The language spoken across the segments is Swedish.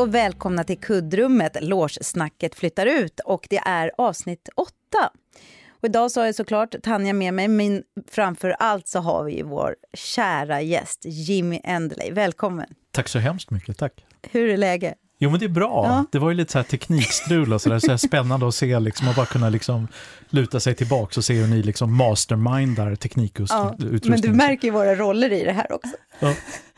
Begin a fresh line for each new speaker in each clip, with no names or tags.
Och välkomna till kuddrummet. Låssnacket flyttar ut och det är avsnitt åtta. Och idag så har jag såklart Tanja med mig, men framför allt så har vi vår kära gäst Jimmy Endeley. Välkommen!
Tack så hemskt mycket, tack.
Hur är läget?
Jo men det är bra. Ja. Det var ju lite så här teknikstrul och så där, så här spännande att se liksom och bara kunna liksom luta sig tillbaka och se hur ni liksom mastermindar teknikutrustning.
Ja, men du märker ju våra roller i det här också.
Ja,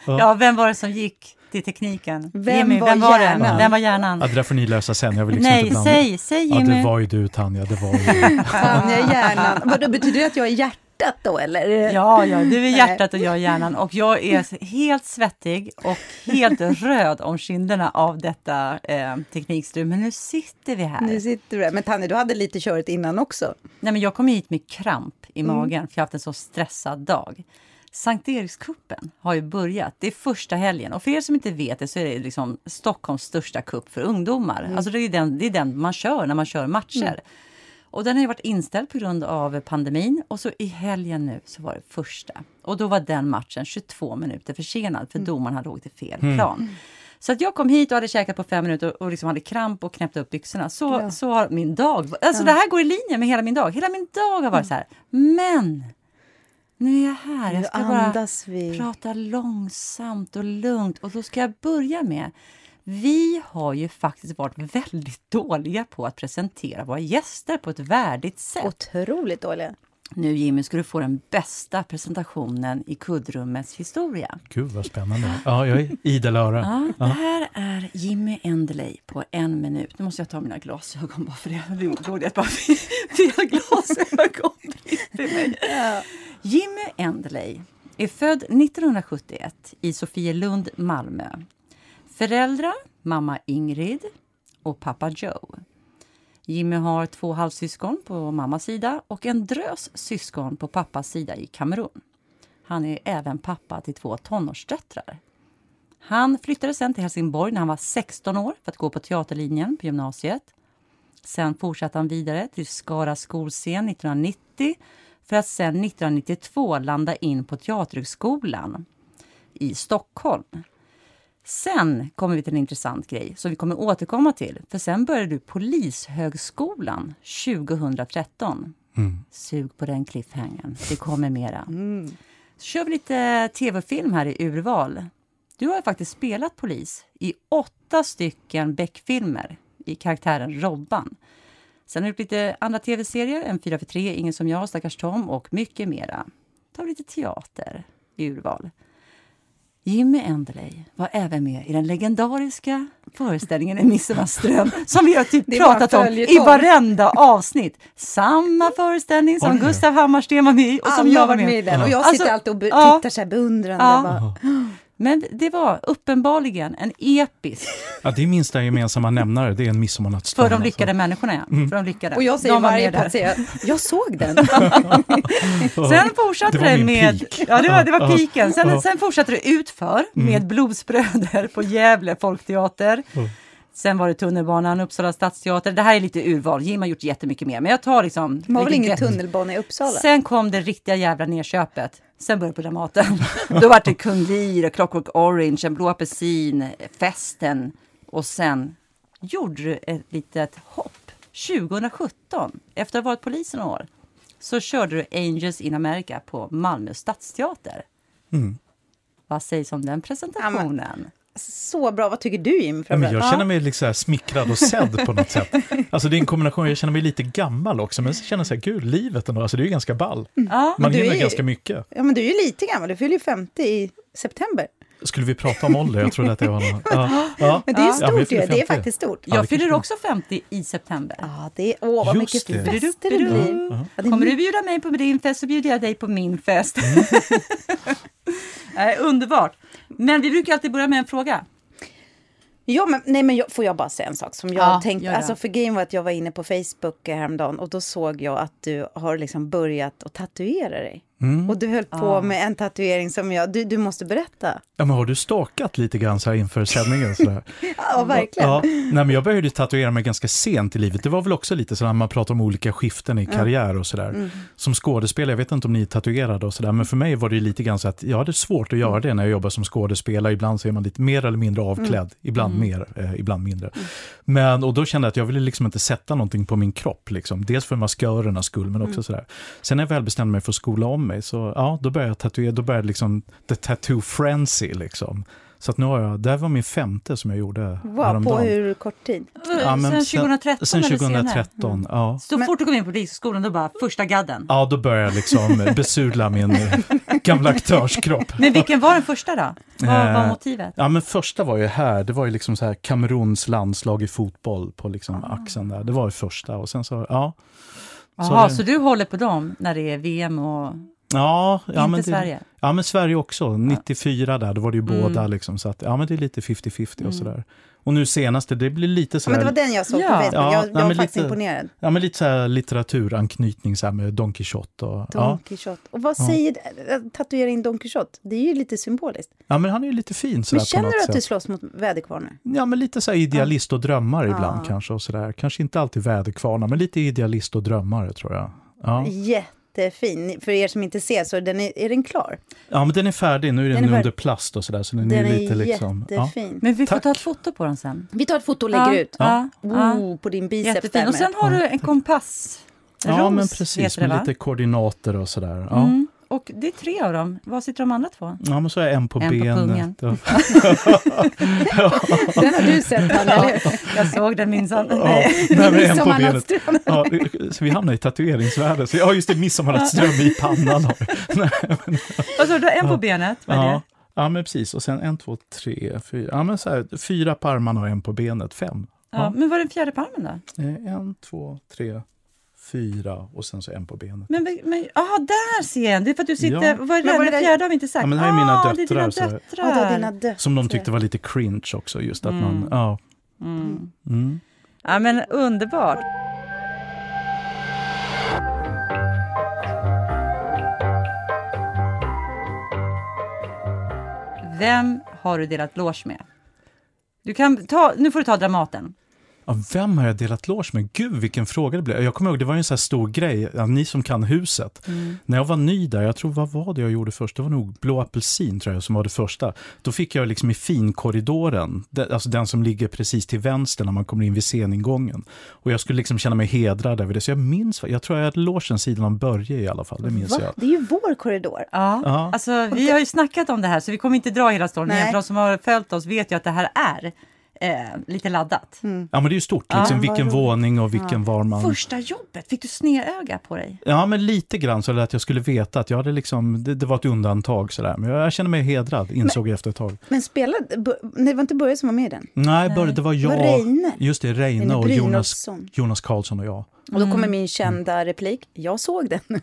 ja. ja vem var det som gick till tekniken?
Vem Jimmy, var, vem var hjärnan?
Vem var hjärnan?
Ja, det där får ni lösa sen. Jag vill liksom
Nej, inte säg, säg Jimmy.
Ja, det var ju du Tanja, det var ju
Tanja hjärnan. Vad betyder det att jag är hjärtat? då eller?
Ja, ja, du är hjärtat och jag är hjärnan och jag är helt svettig och helt röd om kinderna av detta eh, teknikstrul. Men nu sitter vi här.
Nu sitter du här. Men Tanja, du hade lite körigt innan också.
Nej, men jag kom hit med kramp i mm. magen mm. för jag har haft en så stressad dag. Sankt Erikskuppen har ju börjat. Det är första helgen. Och för er som inte vet det så är det liksom Stockholms största kupp för ungdomar. Mm. Alltså det är, den, det är den man kör när man kör matcher. Mm. Och den har varit inställd på grund av pandemin och så i helgen nu så var det första. Och då var den matchen 22 minuter försenad för mm. domaren hade åkt till fel mm. plan. Så att jag kom hit och hade käkat på fem minuter och, liksom hade kramp och knäppt upp byxorna. Så, ja. så har min dag... Alltså ja. det här går i linje med hela min dag. Hela min dag har varit mm. så här. Men nu är jag här. Jag ska bara vi. prata långsamt och lugnt. Och då ska jag börja med vi har ju faktiskt varit väldigt dåliga på att presentera våra gäster på ett värdigt sätt.
Otroligt dåliga.
Nu Jimmy ska du få den bästa presentationen i kuddrummets historia.
Gud vad spännande. Ja, jag är idel öra.
Ja, ja. Det här är Jimmy Endeley på en minut. Nu måste jag ta mina glasögon bara för det. Det var det bara fel glasögon mig. Ja. Jimmy Endeley är född 1971 i Sofielund, Malmö. Föräldrar, mamma Ingrid och pappa Joe. Jimmy har två halvsyskon på mammas sida och en drös syskon på pappas sida i Kamerun. Han är även pappa till två tonårsdöttrar. Han flyttade sen till Helsingborg när han var 16 år för att gå på teaterlinjen på gymnasiet. Sen fortsatte han vidare till Skara skolscen 1990 för att sen 1992 landa in på Teaterhögskolan i Stockholm. Sen kommer vi till en intressant grej som vi kommer återkomma till. För sen började du Polishögskolan 2013. Mm. Sug på den cliffhangern. Det kommer mera. Mm. Så kör vi lite tv-film här i urval. Du har faktiskt spelat polis i åtta stycken Beck-filmer i karaktären Robban. Sen har du gjort lite andra tv-serier, En 4 för 3, Ingen som jag, Stackars Tom och mycket mera. Ta lite teater i urval. Jimmy Endeley var även med i den legendariska föreställningen En midsommarström som vi har typ pratat om i varenda avsnitt. Samma föreställning som Gustav Hammarsten var med i och som
Alla
jag var med
i. Och jag sitter alltså, alltid och tittar så här beundrande. Ja.
Men det var uppenbarligen en episk...
Ja, det är minsta gemensamma nämnare, det är en midsommarnattsstund.
För de lyckade alltså. människorna, ja. Mm. För de lyckade.
Och jag säger de varje pass, jag, såg den.
sen fortsatte det, det med... Peak. Ja, det var, det var piken. Sen, sen fortsatte det utför mm. med Blodsbröder på Gävle folkteater. Sen var det tunnelbanan, Uppsala stadsteater. Det här är lite urval. Jim har gjort jättemycket mer. Men jag tar liksom...
Det var väl ingen tunnelbana i Uppsala?
Sen kom det riktiga jävla nedköpet. Sen började på Dramaten. Då var det Kung Lear, Clockwork Orange, En blå apelsin, Festen. Och sen gjorde du ett litet hopp. 2017, efter att ha varit polis några år, så körde du Angels in America på Malmö stadsteater. Mm. Vad sägs om den presentationen?
Så bra. Vad tycker du Jim?
Ja, men jag känner mig liksom smickrad och sedd på något sätt. Alltså det är en kombination, jag känner mig lite gammal också, men jag känner så här, gud, livet ändå, alltså det är ju ganska ball. Mm. Ja, Man hinner ganska mycket.
Ja, men du är ju lite gammal, du fyller ju 50 i september.
Skulle vi prata om ålder? Jag trodde att det var. Ja,
ja. Men det är stort ja, det är faktiskt stort.
Jag fyller också 50 i september.
Ja, det är, åh vad Just mycket det. fester det blir. Mm.
Kommer du bjuda mig på din fest så bjuder jag dig på min fest. Mm. underbart! Men vi brukar alltid börja med en fråga.
Ja, men, nej, men jag, får jag bara säga en sak som jag ja, tänkte, alltså för grejen var att jag var inne på Facebook häromdagen och då såg jag att du har liksom börjat att tatuera dig.
Mm.
Och du höll på
Ja.
med en tatuering som jag... Du, du måste berätta.
Ja, men har du stakat lite grann så här inför sändningen? Sådär?
Ja, verkligen.
Ja, nej, men jag började tatuera mig ganska sent i livet. Det var väl också lite så när man pratar om olika skiften i karriär och sådär.
Mm.
Som skådespelare, jag vet inte om ni är tatuerade och sådär, men för mig var det ju lite grann så att jag hade svårt att göra det när jag jobbar som skådespelare. Ibland så är man lite mer eller mindre avklädd,
Mm.
ibland mer, eh, ibland mindre. Men, och då kände jag att jag ville liksom inte sätta någonting på min kropp. Liksom. Dels för maskörernas skull, men också
Mm.
sådär. Sen när jag väl bestämde mig för att skola om mig, så ja, då började jag tatuera, då började liksom the tattoo frenzy liksom. Så att nu har jag, det här var min femte som jag gjorde
Wow, på
häromdagen.
hur kort tid?
Ja, men
sen 2013
Sen
senare?
2013, ja.
Så
Men-
fort du kom in på Polishögskolan, då bara första gadden.
Ja, då började jag liksom besudla min gamla aktörskropp.
Men vilken var den första då? Vad var
Eh,
motivet?
Ja, men första var ju här, det var ju liksom så här Kameruns landslag i fotboll på liksom axeln där. Det var ju första och sen så, ja.
Jaha,
det-
så du håller på dem när det är VM och
Ja, ja,
inte
men det,
Sverige?
ja, men Sverige också. 94 där, då var det ju
Mm.
båda liksom. Så att, ja, men det är lite 50-50 och sådär. Och nu senaste, det blir lite
Ja,
så
men det
här,
var den jag såg
Ja.
på Facebook.
Ja,
jag
nej,
jag var faktiskt
lite-
imponerad.
ja, men lite så här litteraturanknytning så här med Don Quijote. Och,
Don
ja.
Quijote. Och vad
Ja.
säger att tatuera in Don Quijote? Det är ju lite symboliskt.
ja, men han är ju lite fin sådär
Men
på
känner du att
sätt.
du slåss mot väderkvarnar?
Ja, men lite så här idealist och drömmare ibland
Ja.
kanske. Och så där. Kanske inte alltid väderkvarnar, men lite idealist och drömmare tror jag. Ja.
Jättefin. För er som inte ser så den är, är den klar.
ja, men den är färdig. Nu är den,
Den är
under plast och sådär. Så den,
Den
är
är
lite liksom... Ja.
jättefin.
Men vi får
Tack.
ta ett foto på den sen.
Vi tar ett foto och lägger ut.
Ja, ja.
Oh, på din biceps
Jättefin. Och sen har du en kompass.
ja,
Ros
men precis. Med lite koordinater och sådär. Ja.
Mm. Och det är tre av dem. Vad sitter de andra två?
ja, men så är en på
En på
benet. Ja.
Den har du sett, Anna, eller hur?
Jag såg den minsann.
Ja, nej, men en på benet. Ja, så vi hamnar i tatueringsvärde. Så, ja, just det, midsommarnattsdröm i pannan. har. Nej, men-
sa du? En på benet? Vad är
Ja,
det?
ja, men precis. Och sen en, två, tre, fyra. Ja, men så här, fyra på armarna och en på benet. Fem.
Ja. Men vad är den fjärde palmen då?
Eh, En, två, tre, fyra och sen så en på benet.
Men, men aha, där ser jag! Det är för att du sitter...
Ja.
Vad är det,
det
fjärde har vi inte sagt.
Ja, men det här är mina
ah, det är dina
döttrar, så-
döttrar.
Det är dina döttrar.
Som de tyckte var lite cringe också, just att man... Ja.
Mm.
Mm.
Ja, men underbart. Vem har du delat loge med? Du kan ta, nu får du ta Dramaten.
Ja, vem har jag delat loge med? Gud, vilken fråga det blev. Jag kommer ihåg, det var en så här stor grej, ja, ni som kan huset. När jag var ny där, jag tror, vad var det jag gjorde först? Det var nog Blå apelsin tror jag som var det första. Då fick jag liksom i finkorridoren, alltså den som ligger precis till vänster när man kommer in vid sceningången. Och jag skulle liksom känna mig hedrad över det, så jag minns, jag tror jag hade logen sidan om Börje i alla fall, det minns
Va?
jag.
Det är ju vår korridor.
Ja,
Ja.
alltså vi har ju snackat om det här så vi kommer inte dra hela storyn. För de som har följt oss vet ju att det här är eh, lite laddat.
Ja, men det är ju stort, liksom,
vad
vilken
roligt.
våning och vilken var man...
Första jobbet, fick du snedöga på dig?
Ja, men lite grann så att jag skulle veta att jag hade liksom, det, det var ett undantag sådär. Men jag, jag kände mig hedrad, insåg jag efter ett tag.
Men spelade... Nej, det var inte Börje som var med i den.
Nej, Börje, det var jag,
Reine.
just det, Reine
Reine
och Jonas. Jonas Karlsson och jag.
Och då kommer min kända replik. Jag såg den.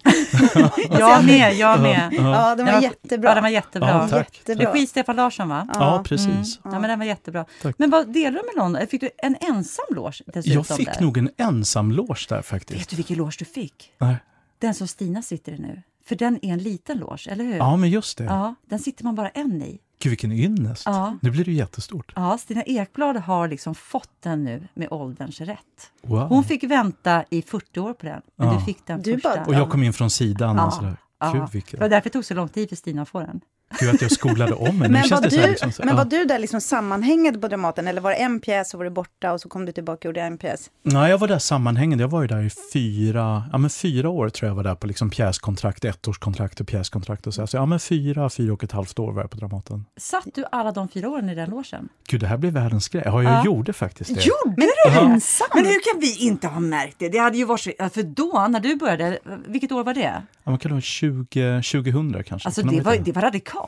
Jag med, jag med.
Ja, den var jättebra.
Ja, den var jättebra.
Ja, tack.
Jättebra.
Regi Stefan Larsson va?
Ja, precis.
Ja, men den var jättebra.
Tack.
Men vad delade du med någon? Fick du en ensam loge dessutom?
Jag fick
där?
nog en ensam loge där faktiskt.
Vet du vilken loge du fick?
Nej.
Den som Stina sitter i nu. För den är en liten loge, eller hur?
Ja, men just det.
Ja, den sitter man bara en i.
Gud, vilken ynnest.
Ja.
Nu blir det jättestort.
Ja, Stina Ekblad har liksom fått den nu med ålderns rätt.
Wow.
Hon fick vänta i 40 år på den, men
Ja.
du fick den
Du
första.
bara-
Och jag kom in från sidan
Ja.
och sådär.
Ja.
Gud,
Det var
vilken...
därför det tog så lång tid för Stina att få den.
Gud att jag skolade om mig.
Men, var
det
du,
liksom, så,
men
ja.
var du där liksom sammanhängande på Dramaten eller var det en pjäs och var du borta och så kom du tillbaka och gjorde en pjäs?
Nej, jag var där sammanhängande. Jag var ju där i fyra, ja, men fyra år tror jag var där på liksom pjäskontrakt, ettårskontrakt och pjäskontrakt. Och så, så ja, men fyra, fyra och ett halvt år var jag på Dramaten.
Satt du alla de fyra åren i den logen?
Gud, det här blev världens grej. Ja, jag
Ja.
gjorde faktiskt det.
Gjorde du det?
ensam?
Men hur kan vi inte ha märkt det? Det hade ju varit så, för då, när du började, vilket år var det?
Ja, man kan det vara 20, 2000 kanske.
Alltså
Kan
det
ha
var, det var radikalt.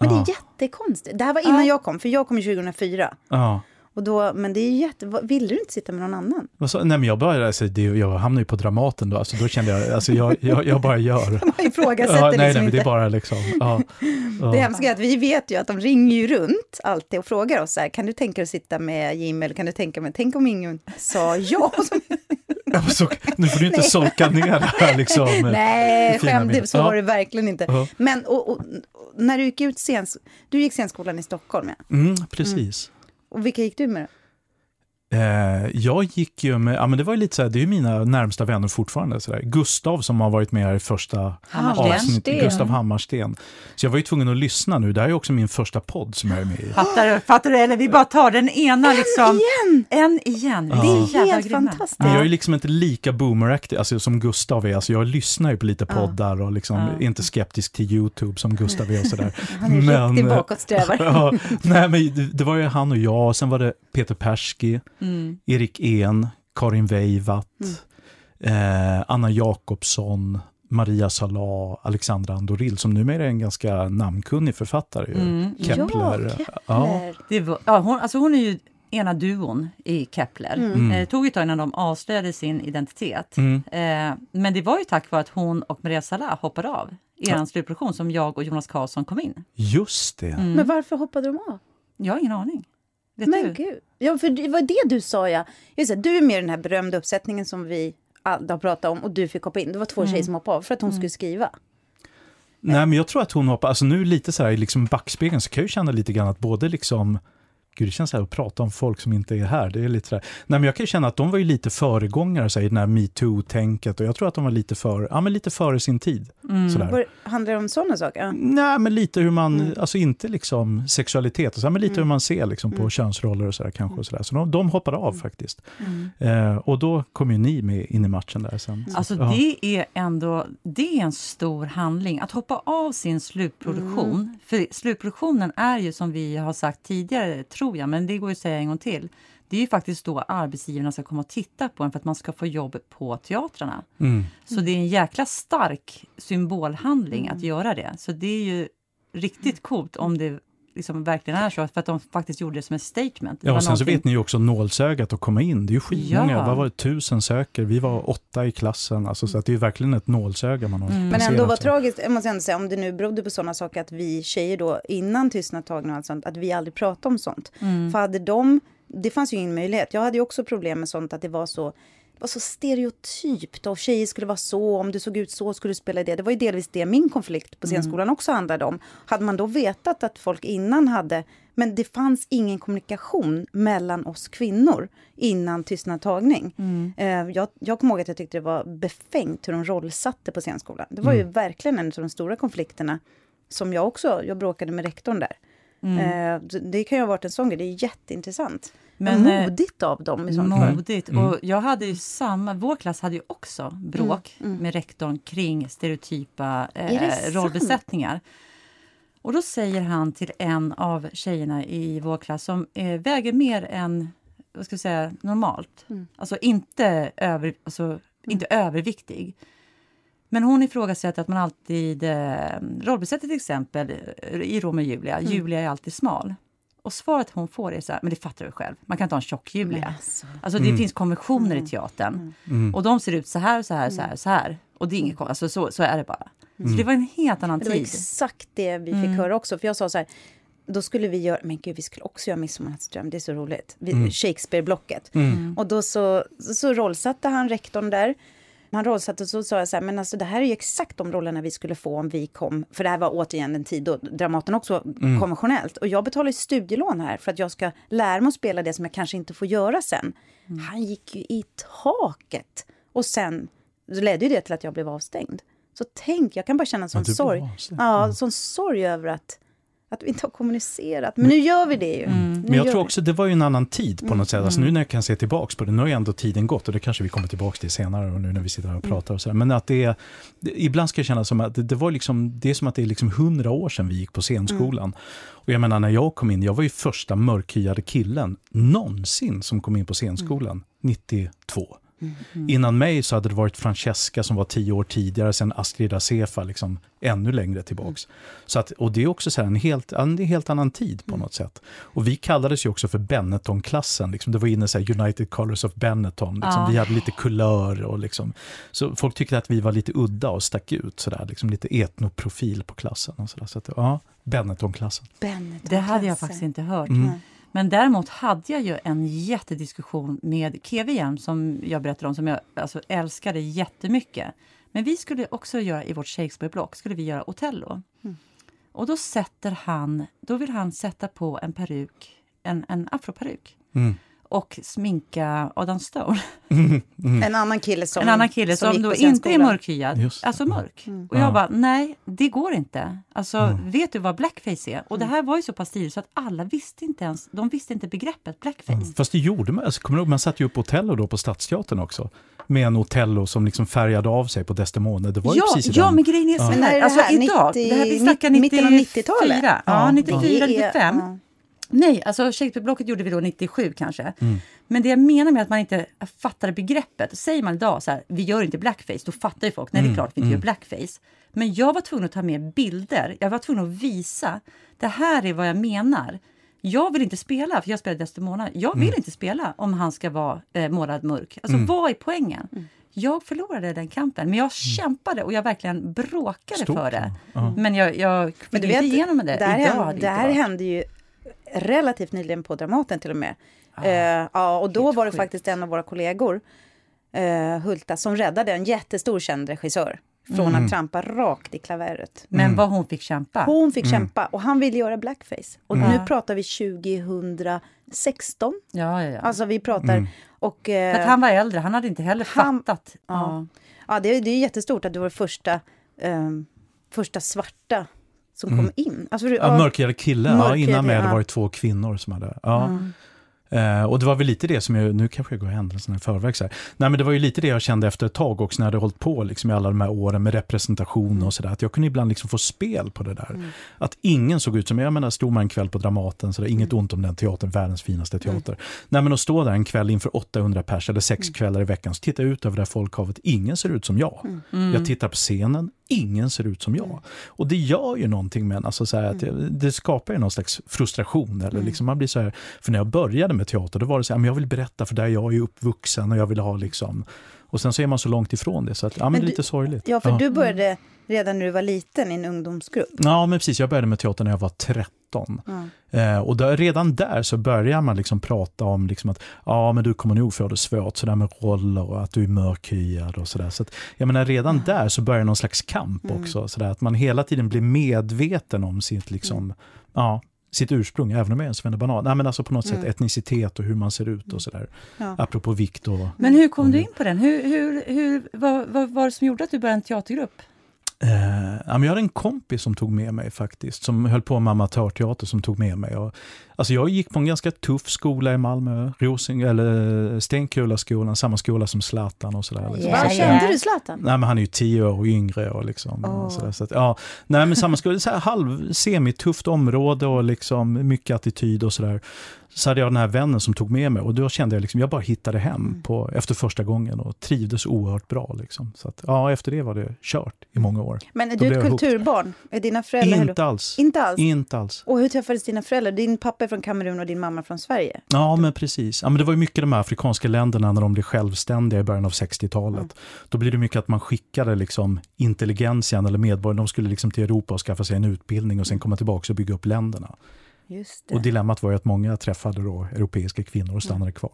Men det är jättekonstigt. Det här var innan
Ja.
jag kom, för jag kom ju 2004.
Ja.
Och då, men det är jätte... vad- Ville du inte sitta med någon annan?
Sa- Nej, men jag, bara, alltså, det, jag hamnade ju på Dramaten då, alltså, då kände jag, alltså, jag, jag, jag bara gör.
Man ifrågasätter
Ja, nej,
liksom
nej, men det är bara liksom, ja. ja.
Det hemska är att vi vet ju att de ringer ju runt alltid och frågar oss så här, kan du tänka dig att sitta med Jim eller kan du tänka mig, tänk om ingen sa ja.
Så, nu får du inte solka ner det här liksom.
Nej, skämt, så var det verkligen inte.
Ja.
Men och, och, när du gick ut scens... Du gick scenskolan i Stockholm, ja.
Mm, precis.
Och vilka gick du med då?
Eh, jag gick ju med, ja men det var ju lite så här, det är ju mina närmsta vänner fortfarande. Så där. Gustav som har varit med här i första avsnittet, Gustav Hammarsten. Så jag var ju tvungen att lyssna nu, det här är också min första podd som jag är med i.
Fattar du? Fattar du? Eller vi bara tar den ena liksom. igen! En igen. Vi
Det är helt
grymma.
fantastiskt.
Men jag är ju liksom inte lika boomeraktig alltså, som Gustav är. Alltså, jag lyssnar ju på lite poddar och liksom
Ja.
inte skeptisk till YouTube som Gustav är och sådär.
Han är
Men,
riktigt
eh,
bakåtsträvare.
ja, nej, men det, det var ju han och jag, sen var det Peter Persky,
Mm.
Erik En, Karin Weivatt, eh, Anna Jakobsson, Maria Salah, Alexandra Andoril som numera är en ganska namnkunnig författare. ju.
Mm.
Kepler.
Ja,
Ja.
Kepler.
Det var, ja, hon, alltså hon är ju ena duon i Kepler.
Mm.
Eh, Det tog ett tag innan de avslöjade sin identitet.
Mm.
Eh, men det var ju tack vare att hon och Maria Salah hoppade av i er slutproduktion som jag och Jonas Karlsson kom in.
Just det.
Mm.
Men varför hoppade de av?
Jag har ingen aning. Vet
Men
du?
gud. Ja, för det var det du sa, ja. Just det, du är med i den här berömda uppsättningen som vi alla har pratat om och du fick hoppa in. Det var två tjejer som hoppade av för att hon skulle skriva.
Nej, men jag tror att hon hoppar, alltså nu lite så här i liksom backspegeln så kan jag ju känna lite grann att både liksom Gud, det känns så här att prata om folk som inte är här. Det är lite så här. Nej, men jag kan känna att de var ju lite föregångare så här, i det här metoo-tänket och jag tror att de var lite, för, ja, men lite före sin tid. Sådär.
Var, handlar det om sådana saker?
Nej, men lite hur man,
Mm.
alltså inte liksom sexualitet, och så här, men lite hur man ser liksom på
Mm.
könsroller och sådär kanske. Och så där. så de, de hoppade av faktiskt. Eh, och då kom ju ni med in i matchen där sen. Så,
Alltså
ja.
det är ändå det är en stor handling. Att hoppa av sin slutproduktion.
Mm.
För slutproduktionen är ju som vi har sagt tidigare, tror jag, men det går ju att säga en gång till. Det är ju faktiskt då arbetsgivarna ska komma och titta på en för att man ska få jobb på teatrarna.
Mm.
Så det är en jäkla stark symbolhandling
Mm.
att göra det. Så det är ju riktigt coolt om det liksom verkligen är så, för att de faktiskt gjorde det som ett statement. Det
Ja, och sen så
någonting-
vet ni ju också nålsögat att komma in. Det är ju skitmånga.
Ja.
Vad var det? Tusen söker. Vi var åtta i klassen. Alltså, så att det är ju verkligen ett nålsöga man har
Mm.
Men ändå var
så.
tragiskt, jag måste ändå säga, om det nu berodde på sådana saker att vi tjejer då innan tystnadtagning och allt sånt, att vi aldrig pratade om sånt.
Mm.
För hade de, det fanns ju ingen möjlighet. Jag hade ju också problem med sånt att det var så var så stereotypt och tjejer skulle vara så, om du såg ut så skulle du spela det. Det var ju delvis det min konflikt på scenskolan också handlade om. Hade man då vetat att folk innan hade, men det fanns ingen kommunikation mellan oss kvinnor innan tystnadtagning. Eh, jag, jag kommer ihåg att jag tyckte det var befängt hur de rollsatte på scenskolan. Det var ju verkligen en av de stora konflikterna som jag också, jag bråkade med rektorn där. Eh, så det kan ju ha varit en sån grej, det är jätteintressant.
Men, eh,
modigt av dem i sånt fall.
Modigt.
Mm.
Och jag hade ju samma, vår klass hade ju också bråk
Mm,
med rektorn kring stereotypa eh,
sant?
rollbesättningar. Och då säger han till en av tjejerna i vår klass som eh, väger mer än vad ska jag säga, normalt,
Mm.
alltså inte, över, alltså, inte överviktig. Men hon ifrågasätter att man alltid eh, rollbesätter till exempel i Romeo och Julia.
Mm.
Julia är alltid smal. Och svaret hon får är så här, men det fattar du själv, man kan inte ha en tjock Julia.
Alltså.
Alltså det finns konventioner i teatern.
Mm.
Och de ser ut så här, så här, så här, så här. Och det är inget alltså så, så är det bara. Så det var en helt annan
Det var
tid.
exakt det vi fick höra också. För jag sa så här, då skulle vi göra, men gud vi skulle också göra Midsommarnattsdröm, det är så roligt. Vi, Shakespeare-blocket. Och då så, så, så rollsatte han rektorn där. Han rollsatte och så sa jag så här, men alltså det här är ju exakt de rollerna vi skulle få om vi kom, för det här var återigen en tid då Dramaten också var konventionellt. Och jag betalar ju studielån här för att jag ska lära mig att spela det som jag kanske inte får göra sen. Han gick ju i taket. Och sen ledde ju det till att jag blev avstängd. Så tänk, jag kan bara känna sån
blev
sorg. Ja, sån sorg över att, att vi inte har kommunicerat. Men nu gör vi det ju. Nu
Men jag tror också det var ju en annan tid på något sätt. Alltså nu när jag kan se tillbaks på det, nu har ju ändå tiden gått och det kanske vi kommer tillbaks till senare och nu när vi sitter här och pratar och så här. Men att det är, ibland ska jag känna som att det, det var liksom, det är som att det är liksom hundra år sedan vi gick på scenskolan. Och jag menar när jag kom in, jag var ju första mörkhyade killen någonsin som kom in på scenskolan, 92. Innan mig så hade det varit Francesca som var tio år tidigare, sen Astrid Asefa liksom ännu längre tillbaks. Så att, och det är också så här en, helt, en helt annan tid på något sätt. Och vi kallades ju också för Benetton-klassen, liksom, det var inne så här United Colors of Benetton, liksom.
Ja.
vi hade lite kulör och liksom, så folk tyckte att vi var lite udda och stack ut, så där, liksom lite etnoprofil på klassen. Och så där. Så att, ja, Benetton-klassen.
Benetton
Det hade jag faktiskt inte hört.
Mm.
Men däremot hade jag ju en jättediskussion med KVM som jag berättade om, som jag alltså, älskade jättemycket. Men vi skulle också göra i vårt Shakespeare-block, skulle vi göra Othello.
Mm.
Och då sätter han, då vill han sätta på en peruk, en, en afroperuk.
Mm.
Och sminka Adam Stone.
En annan kille som
en annan kille som,
gick
då inte är mörkhyad,
Just
alltså mörk.
Mm.
Och jag
Ja.
bara, nej, det går inte. Alltså,
Mm.
vet du vad blackface är? Och det här var ju så pass tidigt så att alla visste inte ens, de visste inte begreppet blackface.
Mm. Fast det gjorde man. Alltså, kommer du ihåg, man satte ju upp Otello då på Stadsteatern också. Med en Otello som liksom färgade av sig på Desdemona. Det var ju
Ja,
precis i
ja,
den.
men grejen är så här,
det
alltså idag,
90
det här, vi snackar
mitten av
94,
90-talet?
ja,
Ja,
94,
Det är-
95. Nej, alltså Shakespeare-blocket gjorde vi då 97 kanske.
Mm.
Men det jag menar med att man inte fattade begreppet, säger man idag så här, vi gör inte blackface, då fattar ju folk, nej det är
Mm,
klart vi inte gör blackface. Men jag var tvungen att ta med bilder, jag var tvungen att visa, det här är vad jag menar. Jag vill inte spela, för jag spelar Desdemona, jag vill
Mm.
inte spela om han ska vara eh, målad mörk. Alltså vad är poängen? Jag förlorade den kampen, men jag kämpade och jag verkligen bråkade
Stort,
för det.
ja.
Men jag, jag fick
Men du
inte
vet,
igenom det.
det här,
Idag
hände,
varit.
hände ju relativt nyligen på Dramaten till och med. Eh, ja, och då
Ah,
var det
sjukt.
faktiskt en av våra kollegor, eh, Hulta, som räddade en jättestor känd regissör från
Mm.
att trampa rakt i klaveret.
Men vad hon fick kämpa.
Hon fick kämpa och han ville göra blackface. Och nu
Ja.
pratar vi 2016.
Ja, ja, ja.
Alltså vi pratar... Och,
För
eh,
att han var äldre, han hade inte heller
han-
fattat.
Ja.
Ja.
ja, det, är- det är jättestort att du var första, eh, första svarta som kom in. Alltså,
Mm. Ja, mörkhyade kille. Ja, innan mig hade det varit två kvinnor som hade... Ja. Eh, och det var väl lite det som jag, nu kanske jag går händelserna i förväg så här. Nej men det var ju lite det jag kände efter ett tag också när jag hade hållit på liksom i alla de här åren med representation och sådär. Att jag kunde ibland liksom få spel på det där. Att ingen såg ut som, jag menar stod man en kväll på Dramaten, så det är inget ont om den teatern, världens finaste teater. Nej men att stå där en kväll inför 800 pers eller sex kvällar i veckan, så tittar jag ut över det här folkhavet, ingen ser ut som jag. Jag tittar på scenen, ingen ser ut som jag. Och det gör ju någonting med en, alltså så att det, det skapar ju någon slags frustration. Eller liksom man blir så här, för när jag började med teater, då var det så här, men jag vill berätta för där jag är uppvuxen och jag vill ha liksom... Och sen så är man så långt ifrån det, så att, ja, men,
Men
det är
du-
lite sorgligt.
Ja, för
ja.
du började redan när du var liten i en ungdomsgrupp.
Ja, men precis. Jag började med teater när jag var 13. Eh, och där, redan där så börjar man liksom prata om liksom att ja, men du kommer nog få det svårt sådär med roller och att du är mörkhyad och sådär. Så att, jag menar, redan där så börjar någon slags kamp också. Sådär, att man hela tiden blir medveten om sitt, liksom, ja, sitt ursprung, även om jag är en svennebanan. Nej, men alltså på något sätt etnicitet och hur man ser ut och sådär.
Ja.
Apropå vikt och...
Men hur kom du in på den? Hur, hur, hur, vad, vad var det som gjorde att du började en teatergrupp?
Eh, jag hade en kompis som tog med mig faktiskt, som höll på med amatörteater som tog med mig. Och, alltså jag gick på en ganska tuff skola i Malmö, Rosing, eller Stenkulaskolan, samma skola som Zlatan och sådär. Liksom.
Var
Så
kände du Zlatan?
Nej, men han är ju tio år yngre. Och liksom,
Åh.
och sådär, så att, ja, nej, men samma skola, så här halv, semitufft område och liksom mycket attityd och sådär. Så hade jag den här vännen som tog med mig och då kände jag liksom, jag bara hittade hem
Mm.
på, efter första gången och trivdes oerhört bra. Liksom. Så att, ja, efter det var det kört i många år.
Men är
Då
du ett kulturbarn? Är dina föräldrar...
Inte alls.
Inte alls?
Inte alls.
Och hur träffades dina föräldrar? Din pappa är från Kamerun och din mamma från Sverige.
Ja, men precis. Ja, men det var ju mycket de här afrikanska länderna när de blev självständiga i början av 60-talet.
Mm.
Då blir det mycket att man skickade liksom intelligentian eller medborgarna, de skulle liksom till Europa och skaffa sig en utbildning och sen komma tillbaka och bygga upp länderna.
Just det.
Och dilemmat var ju att många träffade då europeiska kvinnor och stannade kvar.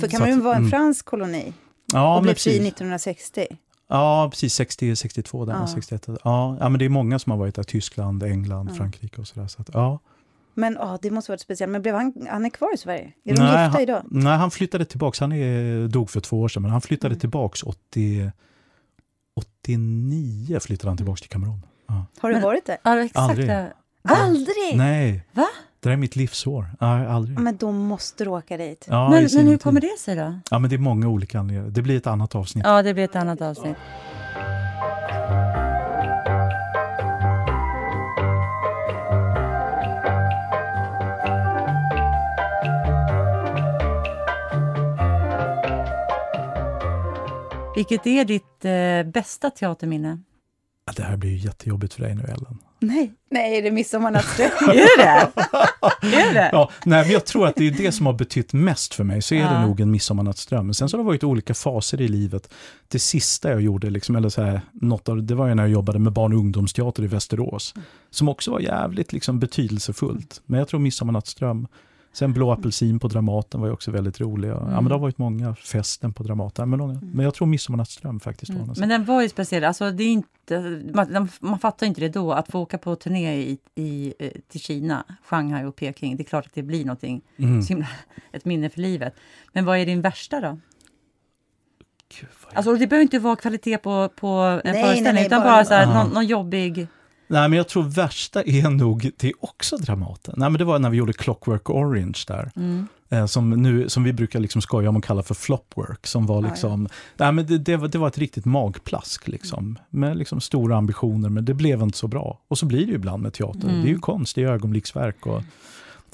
För Kamerun var en
mm.
fransk koloni
Ja,
och blev fri
precis.
1960.
Ja, precis. 60, 62, där,
Ja.
61. Ja, ja, men det är många som har varit där. Tyskland, England, Frankrike och sådär. Så att, ja.
Men åh, det måste varit speciellt. Men blev han, han är kvar i Sverige? Är de gifta
han,
idag?
nej, han flyttade tillbaks. Han är, dog för två år sedan, men han flyttade
Mm.
tillbaks 80, 89 flyttade han tillbaks till Kamerun. Ja.
Har du
Men-
varit där?
Ja, exakt.
Aldrig.
det.
Aldrig!
Nej,
Va?
det är mitt livsår. Ja, aldrig.
Men då måste du åka dit.
Ja,
Men, men hur
tid.
kommer det sig då?
Ja, men det är många olika anledningar. Det blir ett annat avsnitt.
Ja, det blir ett annat avsnitt. Vilket är ditt eh, bästa teaterminne?
Ja, Det här blir ju jättejobbigt för dig nu, Ellen.
Nej, nej, är det midsommarnattsdröm?
Är det det? Är det?
Ja, nej, men jag tror att det är det som har betytt mest för mig. Så är det
Ja.
nog en midsommarnattsdröm. Men sen så har det varit olika faser i livet. Det sista jag gjorde, liksom, eller så här, något av, det var ju när jag jobbade med barn och ungdomsteater i Västerås. Som också var jävligt liksom, betydelsefullt. Men jag tror midsommarnattsdröm, Sen Blå apelsin på Dramaten var ju också väldigt rolig. Ja, men det har varit många. Festen på Dramaten. Men, många, men jag tror Midsommarnattsdröm faktiskt var någon
Men den var ju speciell. Alltså, det är inte, man, man fattar inte det då. Att få åka på turné i, i, eh, till Kina, Shanghai och Peking. Det är klart att det blir någonting,
Mm.
himla- ett minne för livet. Men vad är din värsta då?
Gud,
Alltså, det behöver inte vara kvalitet på, på en
Nej,
föreställning,
nej, nej,
utan
bara-
bara, så här, någon, någon jobbig...
Nej, men jag tror värsta är nog, det är också Dramaten. Nej, men det var när vi gjorde Clockwork Orange där.
Mm.
Eh, som, nu, som vi brukar liksom skoja om och kalla för flopwork. Som var
Ja,
liksom, nej, men det, det, var, det var ett riktigt magplask. Liksom, med liksom stora ambitioner, men det blev inte så bra. Och så blir det ju ibland med teater.
Mm.
Det är ju konst, det är ögonblicksverk och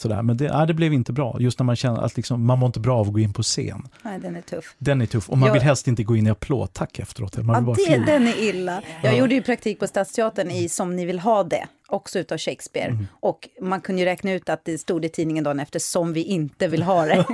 sådär. Men det, nej, det blev inte bra. Just när man känner att liksom, man mår inte bra av att gå in på scen.
Nej, den är tuff.
Den är tuff. Och man
Jag-
vill helst inte gå in i applådtack efteråt. Man
Ja,
vill bara
det, den är illa. Jag
Ja.
gjorde ju praktik på Stadsteatern i Som ni vill ha det, också utav Shakespeare.
Mm.
Och man kunde ju räkna ut att det stod i tidningen dagen efter Som vi inte vill ha det.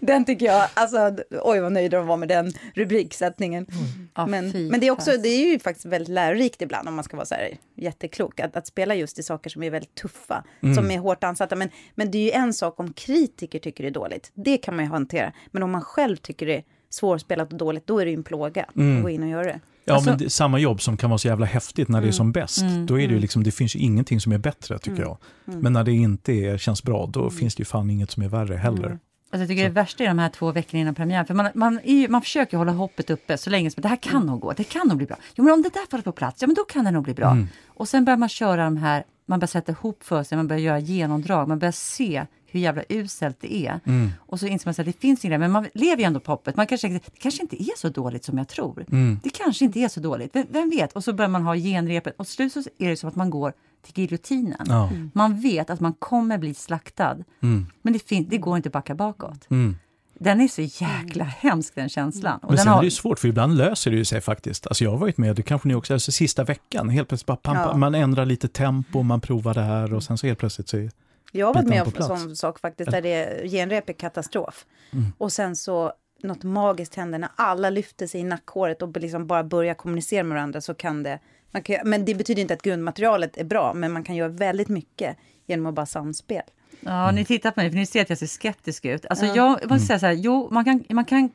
den tycker jag, alltså oj vad nöjd de var med den rubriksättningen.
Ja,
Men,
fy
men det, är också,
fas.
det är ju faktiskt väldigt lärorikt ibland om man ska vara så här jätteklok. Att, att spela just i saker som är väldigt tuffa, som är hårt ansatta. Men, men det är ju en sak om kritiker tycker det är dåligt. Det kan man ju hantera. Men om man själv tycker det svårspelat och dåligt, då är det ju en plåga att gå in och göra det.
Ja,
Alltså-
men det, samma jobb som kan vara så jävla häftigt när det är som bäst.
Mm,
Då är det ju
mm.
liksom, det finns ju ingenting som är bättre tycker jag. Men när det inte är, känns bra, då finns det ju fan inget som är värre heller.
Alltså jag tycker det värsta är de här två veckorna innan premiären. För man, man, ju, man försöker hålla hoppet uppe så länge som det här kan nog gå. Det kan nog bli bra. Jo, men om det där faller på plats, ja men då kan det nog bli bra.
Mm.
Och sen börjar man köra de här, man börjar sätta ihop för sig, man börjar göra genomdrag, man börjar se hur jävla uselt det är.
Mm.
Och så inser man att det finns inget, men man lever ju ändå på hoppet. Man kanske tänker, det kanske inte är så dåligt som jag tror.
Mm.
Det kanske inte är så dåligt, vem, vem vet? Och så börjar man ha genrepet och slut så är det som att man går till giljotinen.
Ja.
Man vet att man kommer bli slaktad,
Mm.
men det, fin- det går inte att backa bakåt.
Mm.
Den är så jäkla hemsk den känslan. Och
Men
den
sen
har,
är det ju svårt, för ibland löser det ju sig faktiskt. Alltså jag har varit med, det kanske ni också, alltså sista veckan, helt plötsligt bara pampa,
Ja.
man ändrar lite tempo, man provar det här och sen så helt plötsligt så är
Jag har varit med
på
om
plats.
sån sak faktiskt, där det genrep är katastrof.
Mm.
Och sen så något magiskt händer när alla lyfter sig i nackhåret och liksom bara börjar kommunicera med varandra så kan det... Man kan, men det betyder inte att grundmaterialet är bra, men man kan göra väldigt mycket genom att bara samspel.
ja, ni tittar på mig för ni ser att jag ser skeptisk ut. Alltså
Ja.
jag måste säga så här, jo, man kan, man kan...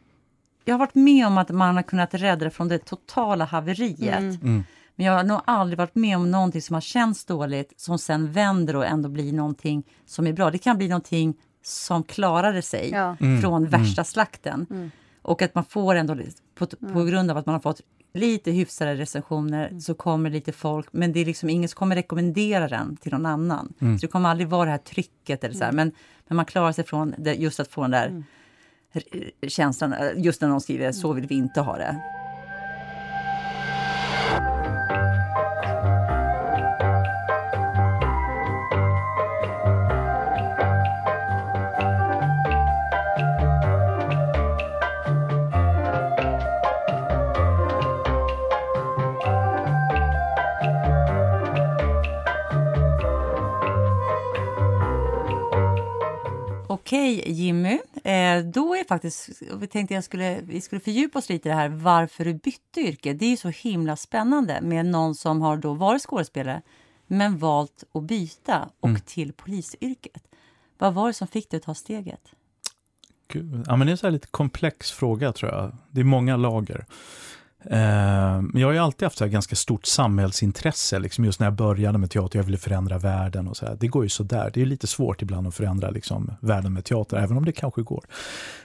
Jag har varit med om att man har kunnat rädda det från det totala haveriet.
Mm.
Men jag har nog aldrig varit med om någonting som har känts dåligt som sen vänder och ändå blir någonting som är bra. Det kan bli någonting som klarade sig
Ja.
Mm.
från värsta slakten. Och att man får ändå, på, på grund av att man har fått lite hyfsade recensioner så kommer lite folk, men det är liksom ingen som kommer rekommendera den till någon annan. Så det kommer aldrig vara det här trycket eller så här, men, men man klarar sig från det, just att få den där r- känslan, eh, just när någon skriver så vill vi inte ha det. Okej Jimmy, eh, då är faktiskt, vi tänkte jag skulle, vi skulle fördjupa oss lite i det här varför du bytte yrke. Det är ju så himla spännande med någon som har då varit skådespelare men valt att byta och till polisyrket. Vad var det som fick dig att ta steget?
Gud. Ja, men det är en så lite komplex fråga tror jag. Det är många lager. Eh, men jag har ju alltid haft så här ganska stort samhällsintresse, liksom just när jag började med teater, jag ville förändra världen och så här. Det går ju så där. Det är lite svårt ibland att förändra liksom, världen med teater, även om det kanske går.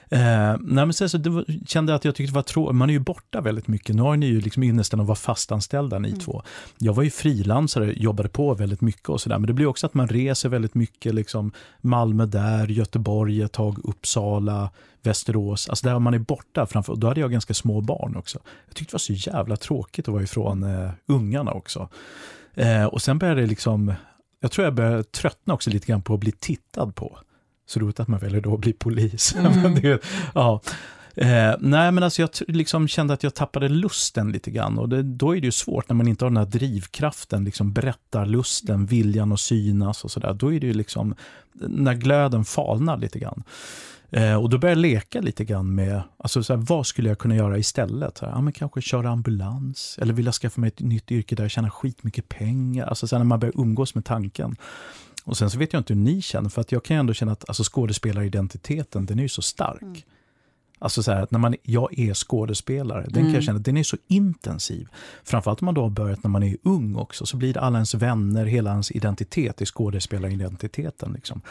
Eh, nej, sen så var, kände jag att jag tyckte det var tråkigt, man är ju borta väldigt mycket. Nu har ni ju liksom ynnesten att vara fastanställda ni två. Jag var ju frilansare, jobbade på väldigt mycket och sådär, men det blir också att man reser väldigt mycket, liksom Malmö där, Göteborg ett tag, Uppsala, Västerås, alltså där man är borta framför, och då hade jag ganska små barn också. Jag tyckte det var så jävla tråkigt att vara ifrån eh, ungarna också. Eh, och sen började det liksom, jag tror jag började tröttna också lite grann på att bli tittad på. Så roligt att man väljer då att bli polis. Men det, ja. Eh, nej, men alltså jag liksom kände att jag tappade lusten lite grann. Och det, då är det ju svårt när man inte har den här drivkraften, liksom berättarlusten, viljan att synas och sådär. Då är det ju liksom, när glöden falnar lite grann. Eh, och då började jag leka lite grann med, alltså så här, vad skulle jag kunna göra istället? Så här, ja, men kanske köra ambulans, eller vill jag skaffa mig ett nytt yrke där jag tjänar skitmycket pengar? Alltså så här, när man börjar umgås med tanken. Och sen så vet jag inte hur ni känner, för att jag kan ju ändå känna att alltså, skådespelaridentiteten, den är ju så stark.
Mm.
Alltså så här, att när man, jag är skådespelare, den kan
Mm.
jag känna, den är så intensiv. Framförallt om man då har börjat när man är ung också, så blir alla ens vänner, hela ens identitet i skådespelaridentiteten. Liksom.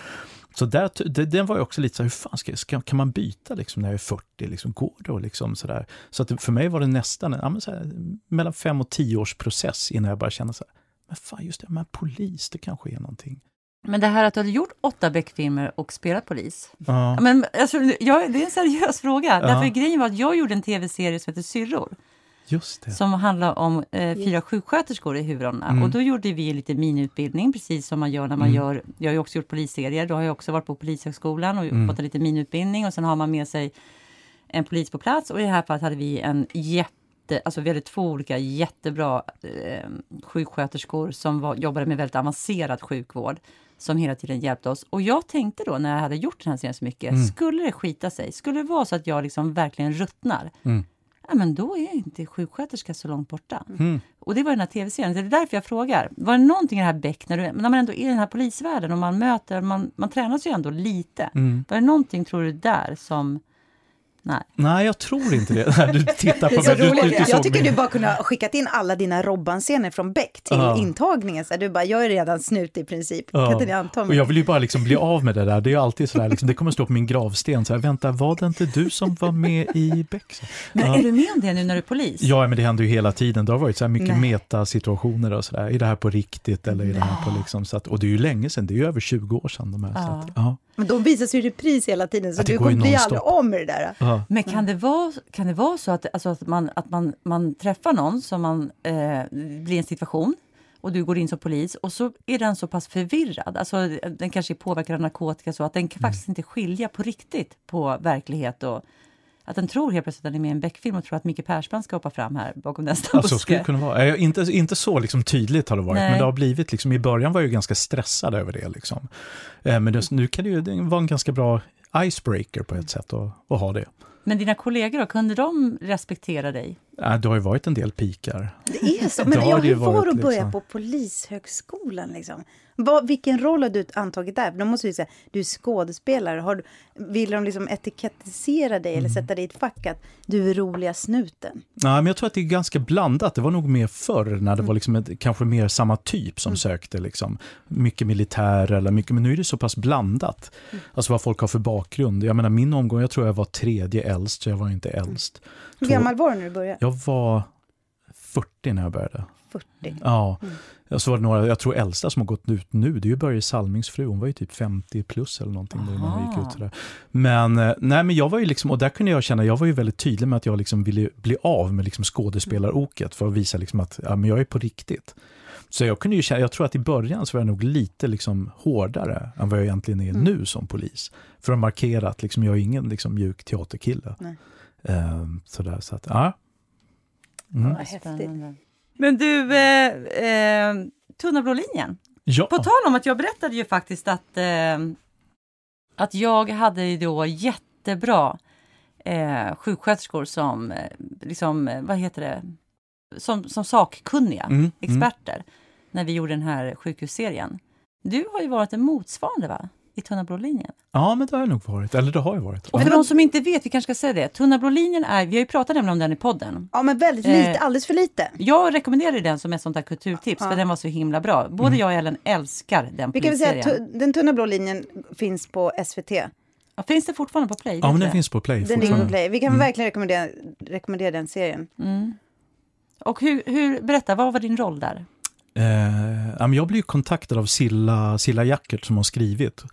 Så där, det, den var ju också lite så här, hur fan ska, ska, kan man byta liksom när jag är 40? Liksom, går det? Och liksom så där. så att för mig var det nästan en, ja, här, mellan fem och tio års process innan jag började känna så här, men fan just det, men polis, det kanske är någonting.
Men det här att du hade gjort åtta Beck-filmer och spelat polis.
Ja.
Men, alltså, jag, det är en seriös fråga.
Ja.
Därför grejen var att jag gjorde en tv-serie som heter Syrror.
Just det.
Som handlar om eh, fyra sjuksköterskor i huvudrollerna.
Mm.
Och då gjorde vi lite minutbildning, precis som man gör när man
Mm.
gör... Jag har ju också gjort polisserier. Då har jag också varit på Polishögskolan och
Mm.
fått en liten minutbildning. Och sen har man med sig en polis på plats. Och i det här fallet hade vi en jätte... Alltså vi hade två olika jättebra eh, sjuksköterskor som var, jobbade med väldigt avancerad sjukvård. Som hela tiden hjälpte oss. Och jag tänkte då när jag hade gjort den här serien så mycket.
Mm.
Skulle det skita sig? Skulle det vara så att jag liksom verkligen ruttnar?
Mm.
Ja, men då är inte sjuksköterska så långt borta.
Mm.
Och det var den här tv-serien. Det är därför jag frågar. Var det någonting i det här Beck, när, du, när man ändå är i den här polisvärlden och man möter, man, man tränas ju ändå lite.
Mm.
Var det någonting, tror du, där som... Nej.
Nej, jag tror inte det. Du tittar på mig. Du, du, du
Jag tycker
mig.
du bara kunde ha skickat in alla dina Robban-scener från Beck till
Ja.
intagningen. Så du bara, jag är redan snut i princip.
Ja.
Kan inte ni anta
Och
mig?
jag vill ju bara liksom bli av med det där. Det är alltid sådär, liksom, det kommer stå på min gravsten. Så här, Vänta, var det inte du som var med i Beck? Så-
Men
Ja.
är du med om det nu när du är polis?
Ja, men det händer ju hela tiden. Det har varit så här mycket
Nej.
metasituationer och sådär. Är det här på riktigt eller är det här på liksom... Så att, och det är ju länge sedan, det är ju över 20 år sedan de här. Så att, ja.
Men de visas ju i repris hela tiden, så du kommer bli aldrig om med det där.
Ja.
Men kan det vara, kan det vara så att, alltså att, man, att man, man träffar någon som man eh, blir i en situation och du går in som polis och så är den så pass förvirrad, alltså den kanske är påverkad av narkotika så att den kan faktiskt inte skilja på riktigt på verklighet och att den tror helt plötsligt att den är med i en Beck-film och tror att Micke Persbrandt ska hoppa fram här bakom nästa
Ja, så skulle
buske.
det kunna vara. Inte, inte så liksom tydligt har det varit,
Nej.
men det har blivit, liksom, i början var jag ju ganska stressad över det. Liksom. Eh, Men det, nu kan det ju det vara en ganska bra icebreaker på ett sätt att, att ha det.
Men dina kollegor då, kunde de respektera dig?
Eh, Det har ju varit en del pikar.
Det är så. Men
har
ja, hur var att börja
liksom.
på Polishögskolan? Liksom? Vad, vilken roll har du antagit där? De måste ju säga, du är skådespelare. Har du, vill de liksom etikettisera dig
Mm.
eller sätta dig i ett fack att du är roliga snuten?
Nej, men jag tror att det är ganska blandat. Det var nog mer förr när det var liksom ett, kanske mer samma typ som sökte. Liksom. Mycket militär eller mycket, men nu är det så pass blandat. Alltså vad folk har för bakgrund. Jag menar min omgång, jag tror jag var tredje äldst, så jag var inte äldst.
Hur gammal var du när du började?
Jag var 40 när jag började.
40.
Ja.
Mm.
Så var det några, jag tror äldsta som har gått ut nu, det är ju Börje Salmings fru, hon var ju typ 50 plus eller någonting när hon gick ut. Sådär. Men, eh, nej, men jag var ju liksom, och där kunde jag känna, jag var ju väldigt tydlig med att jag liksom ville bli av med liksom skådespelaroket för att visa liksom att ja, men jag är på riktigt. Så jag kunde ju känna, jag tror att i början så var jag nog lite liksom hårdare än vad jag egentligen är
Mm.
nu som polis. För att markera att liksom jag är ingen liksom mjuk teaterkille.
Nej.
Ehm, sådär, så att, ja. Mm.
Vad häftigt.
Spännande. Men du, eh, eh, Tunna blå linjen.
Ja.
På tal om att jag berättade ju faktiskt att, eh, att jag hade ju då jättebra eh, sjuksköterskor som, eh, liksom, eh, vad heter det, som, som sakkunniga,
Mm, mm.
experter, när vi gjorde den här sjukhusserien. Du har ju varit en motsvarande va? I Tunna blå linjen.
Ja, men det har jag nog varit. Eller det har jag varit.
Och för de som inte vet, vi kanske ska säga det, Tunna blå linjen är, vi har ju pratat om den i podden.
Ja, men väldigt lite,
Eh,
alldeles för lite.
Jag rekommenderar den som ett sånt där kulturtips,
Ja.
för den var så himla bra. Både
Mm.
jag och Ellen älskar den
Vi kan väl säga att den tunna blå linjen finns på SVT.
Ja, finns det fortfarande på Play?
Ja, men den finns på Play
Den ligger på. Play. Vi kan
Mm.
verkligen rekommendera, rekommendera den serien.
Mm. Och hur, hur, berätta, vad var din roll där?
Eh, jag blev kontaktad av Silla, Silla Jackert som har skrivit.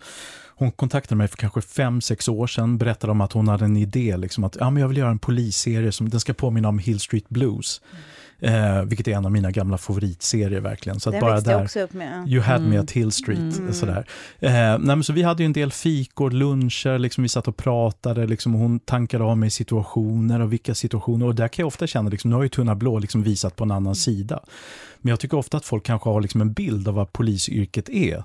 Hon kontaktade mig för kanske fem sex år sedan, berättade om att hon hade en idé, liksom att ja, men jag vill göra en polisserie som den ska påminna om Hill Street Blues. Mm. Eh, vilket är en av mina gamla favoritserier verkligen. Så att
Den
bara där,
också upp med.
You had me
Mm.
at Hill Street.
Mm.
Sådär. Eh, nej, men så vi hade ju en del fikor, luncher, liksom, vi satt och pratade, liksom, och hon tankade av mig situationer och vilka situationer. Och där kan jag ofta känna, liksom, nu har ju Tunna blå liksom visat på en annan sida. Men jag tycker ofta att folk kanske har liksom en bild av vad polisyrket är.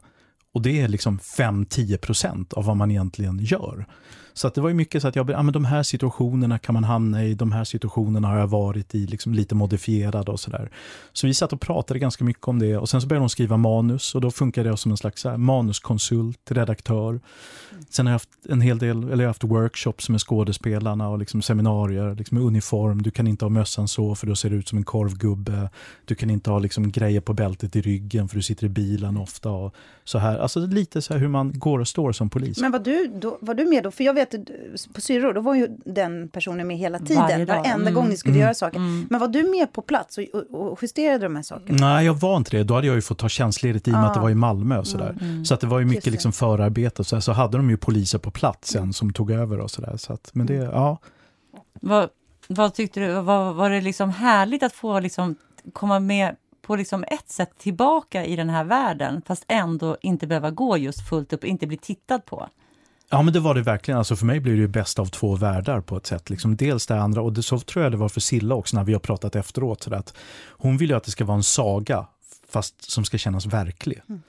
Och det är liksom 5-10% av vad man egentligen gör. Så att det var ju mycket så att jag, ja, men de här situationerna kan man hamna i, de här situationerna har jag varit i, liksom lite modifierade och sådär. Så vi satt och pratade ganska mycket om det och sen så började hon skriva manus och då funkade jag som en slags här, manuskonsult, redaktör. Sen har jag haft en hel del, eller jag har haft workshops med skådespelarna och liksom seminarier, liksom uniform. Du kan inte ha mössan så för då ser du ut som en korvgubbe. Du kan inte ha liksom grejer på bältet i ryggen för du sitter i bilen ofta. Och så här. Alltså lite så här hur man går och står som polis.
Men var du, då, var du med då? För jag vet på Syror, då var ju den personen med hela tiden. Varje Varenda mm. gång ni skulle mm. göra saker. Mm. Men var du med på plats och, och, och, justerade de här sakerna?
Nej, jag var inte det. Då hade jag ju fått ta tjänstledigt i och med att det var i Malmö och sådär. Mm. mm. Så att det var ju mycket liksom förarbete. Så, så hade de ju poliser på plats sen som tog över och sådär. Så att, men det, mm. ja.
Vad, vad tyckte du, var, var det liksom härligt att få liksom komma med på liksom ett sätt tillbaka i den här världen fast ändå inte behöva gå just fullt upp, inte bli tittad på?
Ja men det var det verkligen. Alltså för mig blir det ju bäst av två världar på ett sätt. Liksom dels det andra, och det, så tror jag det var för Silla också när vi har pratat efteråt. Så att hon vill ju att det ska vara en saga fast som ska kännas verklig. Mm.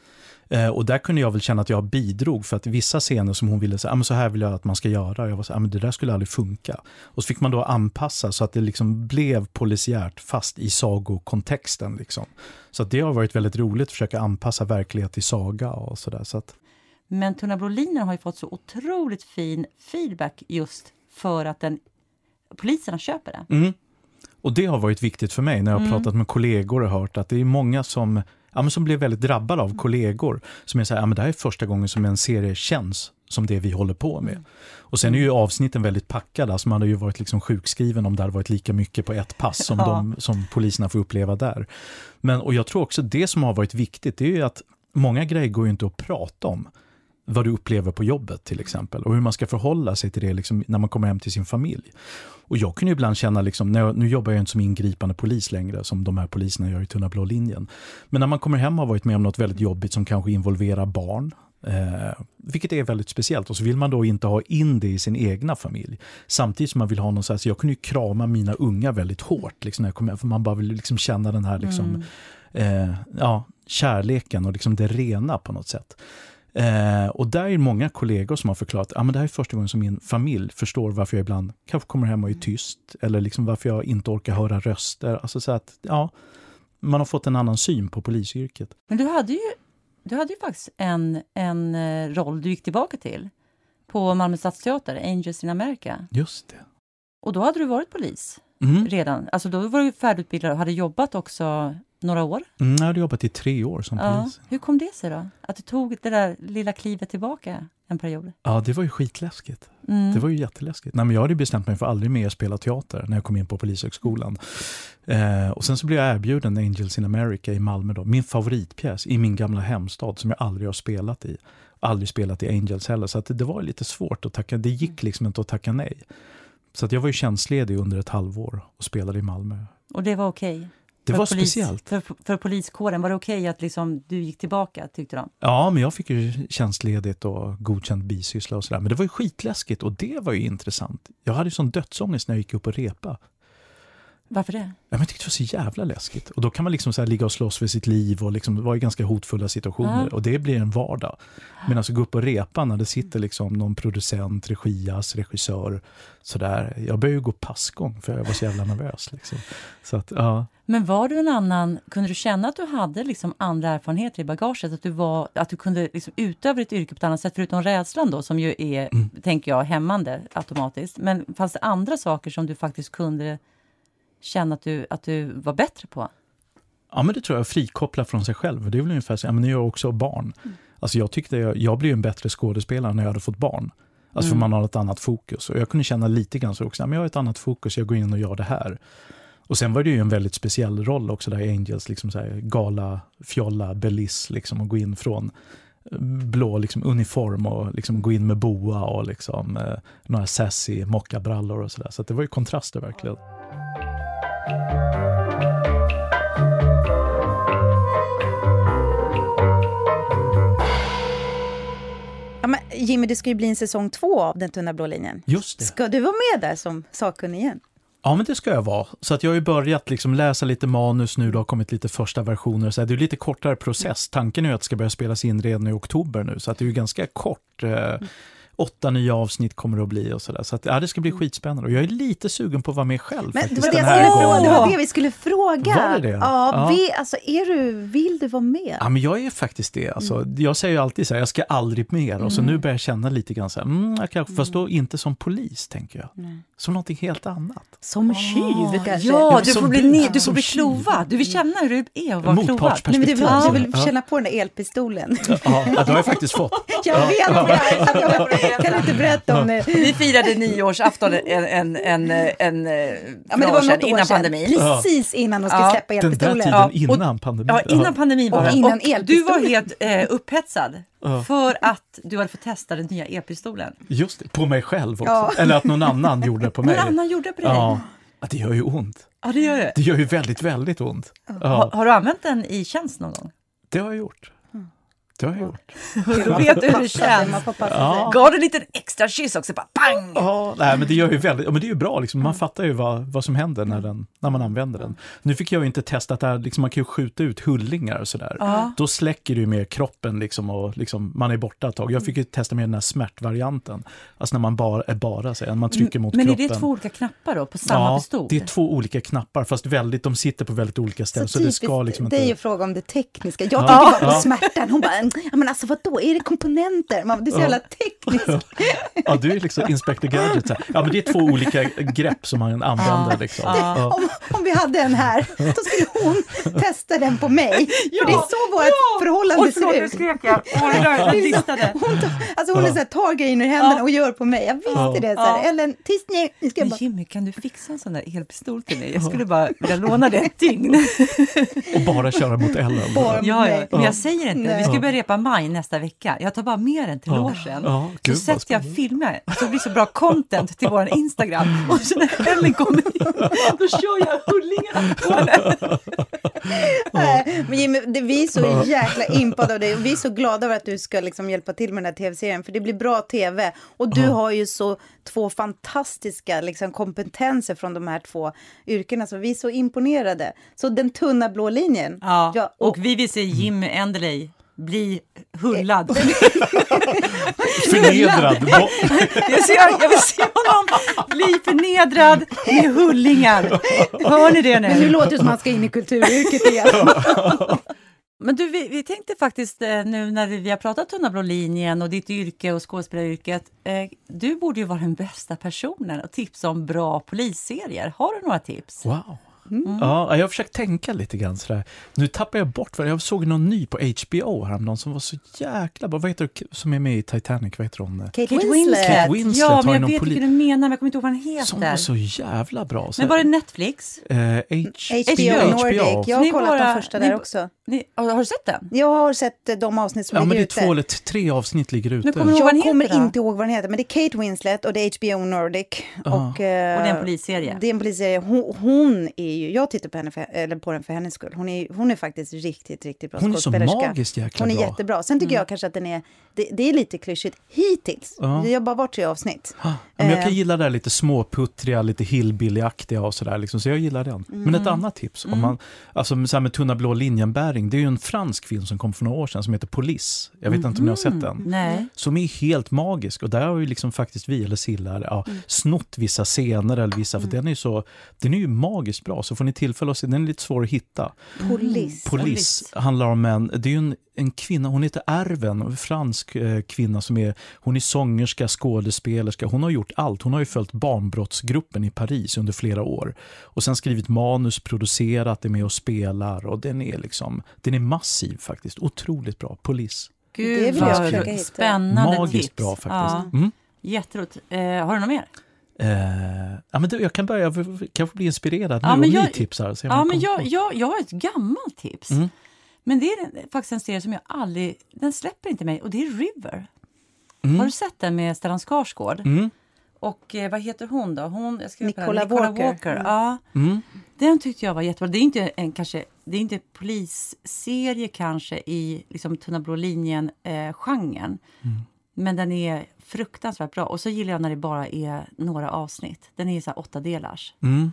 Eh, och där kunde jag väl känna att jag bidrog för att vissa scener som hon ville säga, ah, men så här vill jag att man ska göra. Jag var så ah, men det där skulle aldrig funka. Och så fick man då anpassa så att det liksom blev polisiärt fast i sagokontexten. Liksom. Så det har varit väldigt roligt att försöka anpassa verklighet till saga och sådär. Så att...
Men Tunna Broliner har ju fått så otroligt fin feedback just för att den, poliserna köper det.
Mm. Och det har varit viktigt för mig när jag har mm. pratat med kollegor och hört att det är många som ja, men som blev väldigt drabbade av kollegor. Som är så här, ja, men det här är första gången som en serie känns som det vi håller på med. Och sen är ju avsnitten väldigt packade, alltså man hade ju varit liksom sjukskriven om det hade varit lika mycket på ett pass som, ja. de, som poliserna får uppleva där. Men, och jag tror också det som har varit viktigt, det är ju att många grejer går ju inte att prata om vad du upplever på jobbet till exempel och hur man ska förhålla sig till det liksom, när man kommer hem till sin familj. Och jag kunde ibland känna, liksom, när jag, nu jobbar jag inte som ingripande polis längre som de här poliserna gör i Tunna blå linjen. Men när man kommer hem och har varit med om något väldigt jobbigt som kanske involverar barn, Eh, vilket är väldigt speciellt. Och så vill man då inte ha in det i sin egna familj. Samtidigt som man vill ha någon så här, jag kunde ju krama mina unga väldigt hårt. Liksom, när jag kom hem, för man bara vill liksom känna den här liksom, mm. eh, ja, kärleken och liksom det rena på något sätt. Eh, och där är många kollegor som har förklarat att ah, det här är första gången som min familj förstår varför jag ibland kanske kommer hem och är tyst. Eller liksom varför jag inte orkar höra röster. Alltså så att, ja, man har fått en annan syn på polisyrket.
Men du hade ju, du hade ju faktiskt en, en eh, roll du gick tillbaka till på Malmö Stadsteater, Angels in America.
Just det.
Och då hade du varit polis mm. redan. Alltså då var du färdigutbildad och hade jobbat också några år?
Mm, jag hade jobbat i tre år som ja. polis.
Hur kom det sig då? Att du tog det där lilla klivet tillbaka en period?
Ja, det var ju skitläskigt. Mm. Det var ju jätteläskigt. Nej, men jag hade bestämt mig för att aldrig mer spela teater när jag kom in på Polishögskolan. Eh, och sen så blev jag erbjuden Angels in America i Malmö, då, min favoritpjäs i min gamla hemstad som jag aldrig har spelat i. Aldrig spelat i Angels heller, så det, det var lite svårt att tacka. Det gick liksom inte att tacka nej. Så att jag var ju tjänstledig under ett halvår och spelade i Malmö.
Och det var okej? Okay.
Det var polis, speciellt.
För, för poliskåren, var det okej okay att liksom du gick tillbaka tyckte de?
Ja, men jag fick ju tjänstledigt och godkänd bisyssla och sådär. Men det var ju skitläskigt och det var ju intressant. Jag hade ju sån dödsångest när jag gick upp och repa.
Varför det? Ja,
men jag tyckte det var så jävla läskigt. Och då kan man liksom så ligga och slåss för sitt liv och liksom, det var i ganska hotfulla situationer. Ja. Och det blir en vardag. Men alltså gå upp och repa när det sitter liksom någon producent, regias, regissör. Sådär. Jag började ju gå passgång för jag var så jävla nervös. Liksom. Så att, ja.
Men var du en annan, kunde du känna att du hade liksom andra erfarenheter i bagaget? Att du, var, att du kunde liksom utöva ditt yrke på ett annat sätt, förutom rädslan då, som ju är, mm. tänker jag, hämmande automatiskt. Men fanns det andra saker som du faktiskt kunde känna att du, att du var bättre på?
Ja, men det tror jag, frikoppla från sig själv. Det är väl ungefär så, ja, men jag har också barn. Mm. Alltså jag tyckte jag, jag blev en bättre skådespelare när jag hade fått barn. Alltså mm. för man har ett annat fokus. Och jag kunde känna lite grann så också, men jag har ett annat fokus, jag går in och gör det här. Och sen var det ju en väldigt speciell roll också där Angels, liksom så här, gala, fjolla, beliss, liksom, och gå in från blå liksom, uniform och liksom, gå in med boa och liksom, eh, några sassy mockabrallor och sådär. Så, så det var ju kontraster verkligen.
Ja, men Jimmy, det ska ju bli en säsong två av Den tunna blå linjen.
Just det.
Ska du vara med där som sakkunnig igen?
Ja, men det ska jag vara. Så att jag har ju börjat liksom läsa lite manus nu, det har kommit lite första versioner. Så det är lite kortare process. Tanken är ju att det ska börja spelas in redan i oktober nu, så att det är ju ganska kort. Eh, åtta nya avsnitt kommer det att bli och sådär. Så att, ja, det ska bli skitspännande. Och jag är lite sugen på att vara med själv
Men det
faktiskt
var det,
den här
det var det vi skulle fråga.
Var det det?
Ja,
Ja.
Vi, alltså, är du, vill du vara med?
Ja, men jag är faktiskt det. Alltså,
Mm.
Jag säger ju alltid så här, jag ska aldrig mer. Och så nu börjar jag känna lite grann så här, mm, jag kanske, fast då inte som polis, tänker jag. Som någonting helt annat.
Som tjuv kanske?
Ja, du får bli,
du,
ni, du
som
får bli klovad. Du vill känna hur det är att vara klovad.
Nej, men du, vill, du vill
Ja.
känna på den där elpistolen.
Ja, ja, det har jag faktiskt fått.
Jag vet det jag kan inte berätta om det.
Vi firade nyårsafton en, en, en, en, en
Ja, men det var något år
innan
sedan.
pandemin.
Precis innan de skulle
Ja.
släppa
Den där
elpistolen.
tiden
Ja,
innan pandemin.
Ja, innan pandemin var det.
innan
och du
elpistolen.
var helt eh, upphetsad för att du hade fått testa den nya elpistolen.
Just det, på mig själv också.
Ja.
Eller att någon annan gjorde det på mig.
Någon annan gjorde det på dig?
Ja. ja, det gör ju ont.
Ja, det gör det.
Det gör ju väldigt, väldigt ont.
Har,
Ja,
har du använt den i tjänst någon gång?
det har jag gjort. Det har jag gjort.
Då vet du hur det känns.
Man får passa
Ja.
Gav du en liten extra kyss också? Bara pang!
Ja, nej, men det gör ju väldigt, men det är ju bra, liksom. man fattar ju vad, vad som händer när, den, när man använder den. Nu fick jag ju inte testa att det här, liksom, man kan ju skjuta ut hullingar och sådär.
Ja.
Då släcker det ju mer kroppen liksom, och liksom, man är borta ett tag. Jag fick ju testa med den här smärtvarianten, alltså när man bara är bara sig, man trycker mot
Men är
kroppen.
det två olika knappar då, på samma
ja,
pistol?
det är två olika knappar, fast väldigt, de sitter på väldigt olika ställen. Så, det ska liksom
det är ju
inte...
fråga om det tekniska. Jag
Ja.
tänker bara på
Ja.
smärtan. Hon bara, ja, men alltså vadå, är det komponenter? Man, det är så jävla tekniskt.
Ja, du är liksom Inspector Gadget. så här. Ja, men det är två olika grepp som man använder. Liksom. Ja.
Om, om vi hade en här, då skulle hon testa den på mig. För det är så vårt förhållande
Oj, förlåt,
ser ut.
skrek jag. Det jag distade.
Hon, tar, alltså hon är så här, tar grejen ur händerna
Ja.
och gör på mig. Jag visste
Ja.
det. Så här.
Ja.
Ellen, tyst nu. nu ska jag
Men
bara...
Jimmy, kan du fixa en sån där elpistol till mig? Jag skulle bara vilja låna det ett dygn.
Och bara köra mot Ellen.
Bara-
Ja, ja, men jag säger inte. Vi ska börja repa maj nästa vecka. Jag tar bara med den till
Ja.
logen.
Ja,
så sätter jag filmer, så det blir så bra content till vår Instagram. Och så när Ellen kommer in, då kör jag hullingarna på henne.
Nej, Men Jimmy, det, vi är så jäkla impade av dig och vi är så glada över att du ska liksom hjälpa till med den här tv-serien för det blir bra tv och du har ju så två fantastiska liksom, kompetenser från de här två yrkena så vi är så imponerade. Så den tunna blå linjen.
Ja,
och,
och vi vill se Jimmy Enderley bli hullad.
Förnedrad. Bo-
Jag, ser, jag vill se honom bli förnedrad med hullingar. Hör ni det
men nu
nu?
låter det som att han ska in i kulturyrket igen.
Men du, vi, vi tänkte faktiskt eh, nu när vi har pratat Tunna blå linjen och ditt yrke och skådespelaryrket. Eh, du borde ju vara den bästa personen att tipsa om bra polisserier. Har du några tips?
Wow.
Mm.
Ja, jag har försökt tänka lite grann sådär. Nu tappar jag bort, för jag såg någon ny på HBO häromdagen som var så jäkla bra. Vad heter det som är med i Titanic? Vad heter hon?
Kate,
Kate
Winslet.
Winslet.
Kate Winslet
ja, men jag vet
poli-
vilken du menar, men jag kommer inte ihåg vad den
Som var
heter.
så jävla bra. Så,
Men var det Netflix?
eh,
HBO,
HBO.
Nordic. Jag har
Ni
kollat
bara-
de första
ni-
där också.
Ni, har du sett den?
Jag har sett eh, de avsnitt som
Ja, men
ligger
det är
ute.
två eller tre avsnitt ligger ute.
kommer
Jag kommer
heter då?
inte ihåg vad den heter, men det är Kate Winslet och det är HBO Nordic.
Ja.
Och, eh,
Och det är en polisserie.
Det är en polisserie. Hon, hon är ju, jag tittar på, henne för, eller på den för hennes skull. Hon är, hon är faktiskt riktigt, riktigt bra
Hon är så
skådespelerska.
magiskt jäkla
Hon är
bra.
jättebra. Sen tycker jag kanske att den är, det, det är lite klyschigt hittills.
Ja.
Har bara varit tre avsnitt.
Ja, men jag kan
Eh.
gilla det där lite småputtriga, lite hillbillyaktiga och sådär. Liksom, så jag gillar den. Men
Mm.
ett annat tips, om man, alltså så här med Tunna blå linjen-bäring, det är ju en fransk film som kom för några år sedan som heter Polis. Jag vet inte om ni har sett den?
Nej.
Som är helt magisk och där har ju liksom faktiskt vi, eller Silla, ja,
Mm.
snott vissa scener eller vissa, för den är ju så, den är ju magiskt bra. Så får ni tillfälle att se, den är lite svår att hitta.
Polis.
Polis handlar om en, det är en, en kvinna, hon heter Arven, en fransk eh, kvinna som är, hon är sångerska, skådespelerska, hon har gjort allt. Hon har ju följt barnbrottsgruppen i Paris under flera år. Och sen skrivit manus, producerat, är med och spelar och den är liksom, den är massiv faktiskt, otroligt bra. Polis.
Gud,
Det vill
jag
försöka hitta.
spännande
Magiskt
tips.
bra faktiskt.
Ja,
Mm.
jätteroligt. Eh, har du något mer?
Eh, ja, men du, jag kan börja, jag kanske bli inspirerad nu
Ja,
om
men
ni
jag-
tipsar. Se om
Ja,
jag
men jag, jag, jag har ett gammalt tips.
Mm.
Men det är faktiskt en serie som jag aldrig... Den släpper inte mig och det är River.
Mm.
Har du sett den med Stellan Skarsgård?
Mm.
Och eh, vad heter hon då? Hon, jag ska
Nicola Walker. Mm.
Ja,
Mm.
den tyckte jag var jättebra. Det är inte en kanske, det är inte polisserie kanske i liksom Tunna blå linjen-genren.
Mm.
Men den är fruktansvärt bra. Och så gillar jag när det bara är några avsnitt. Den är så här åtta delars.
Mm.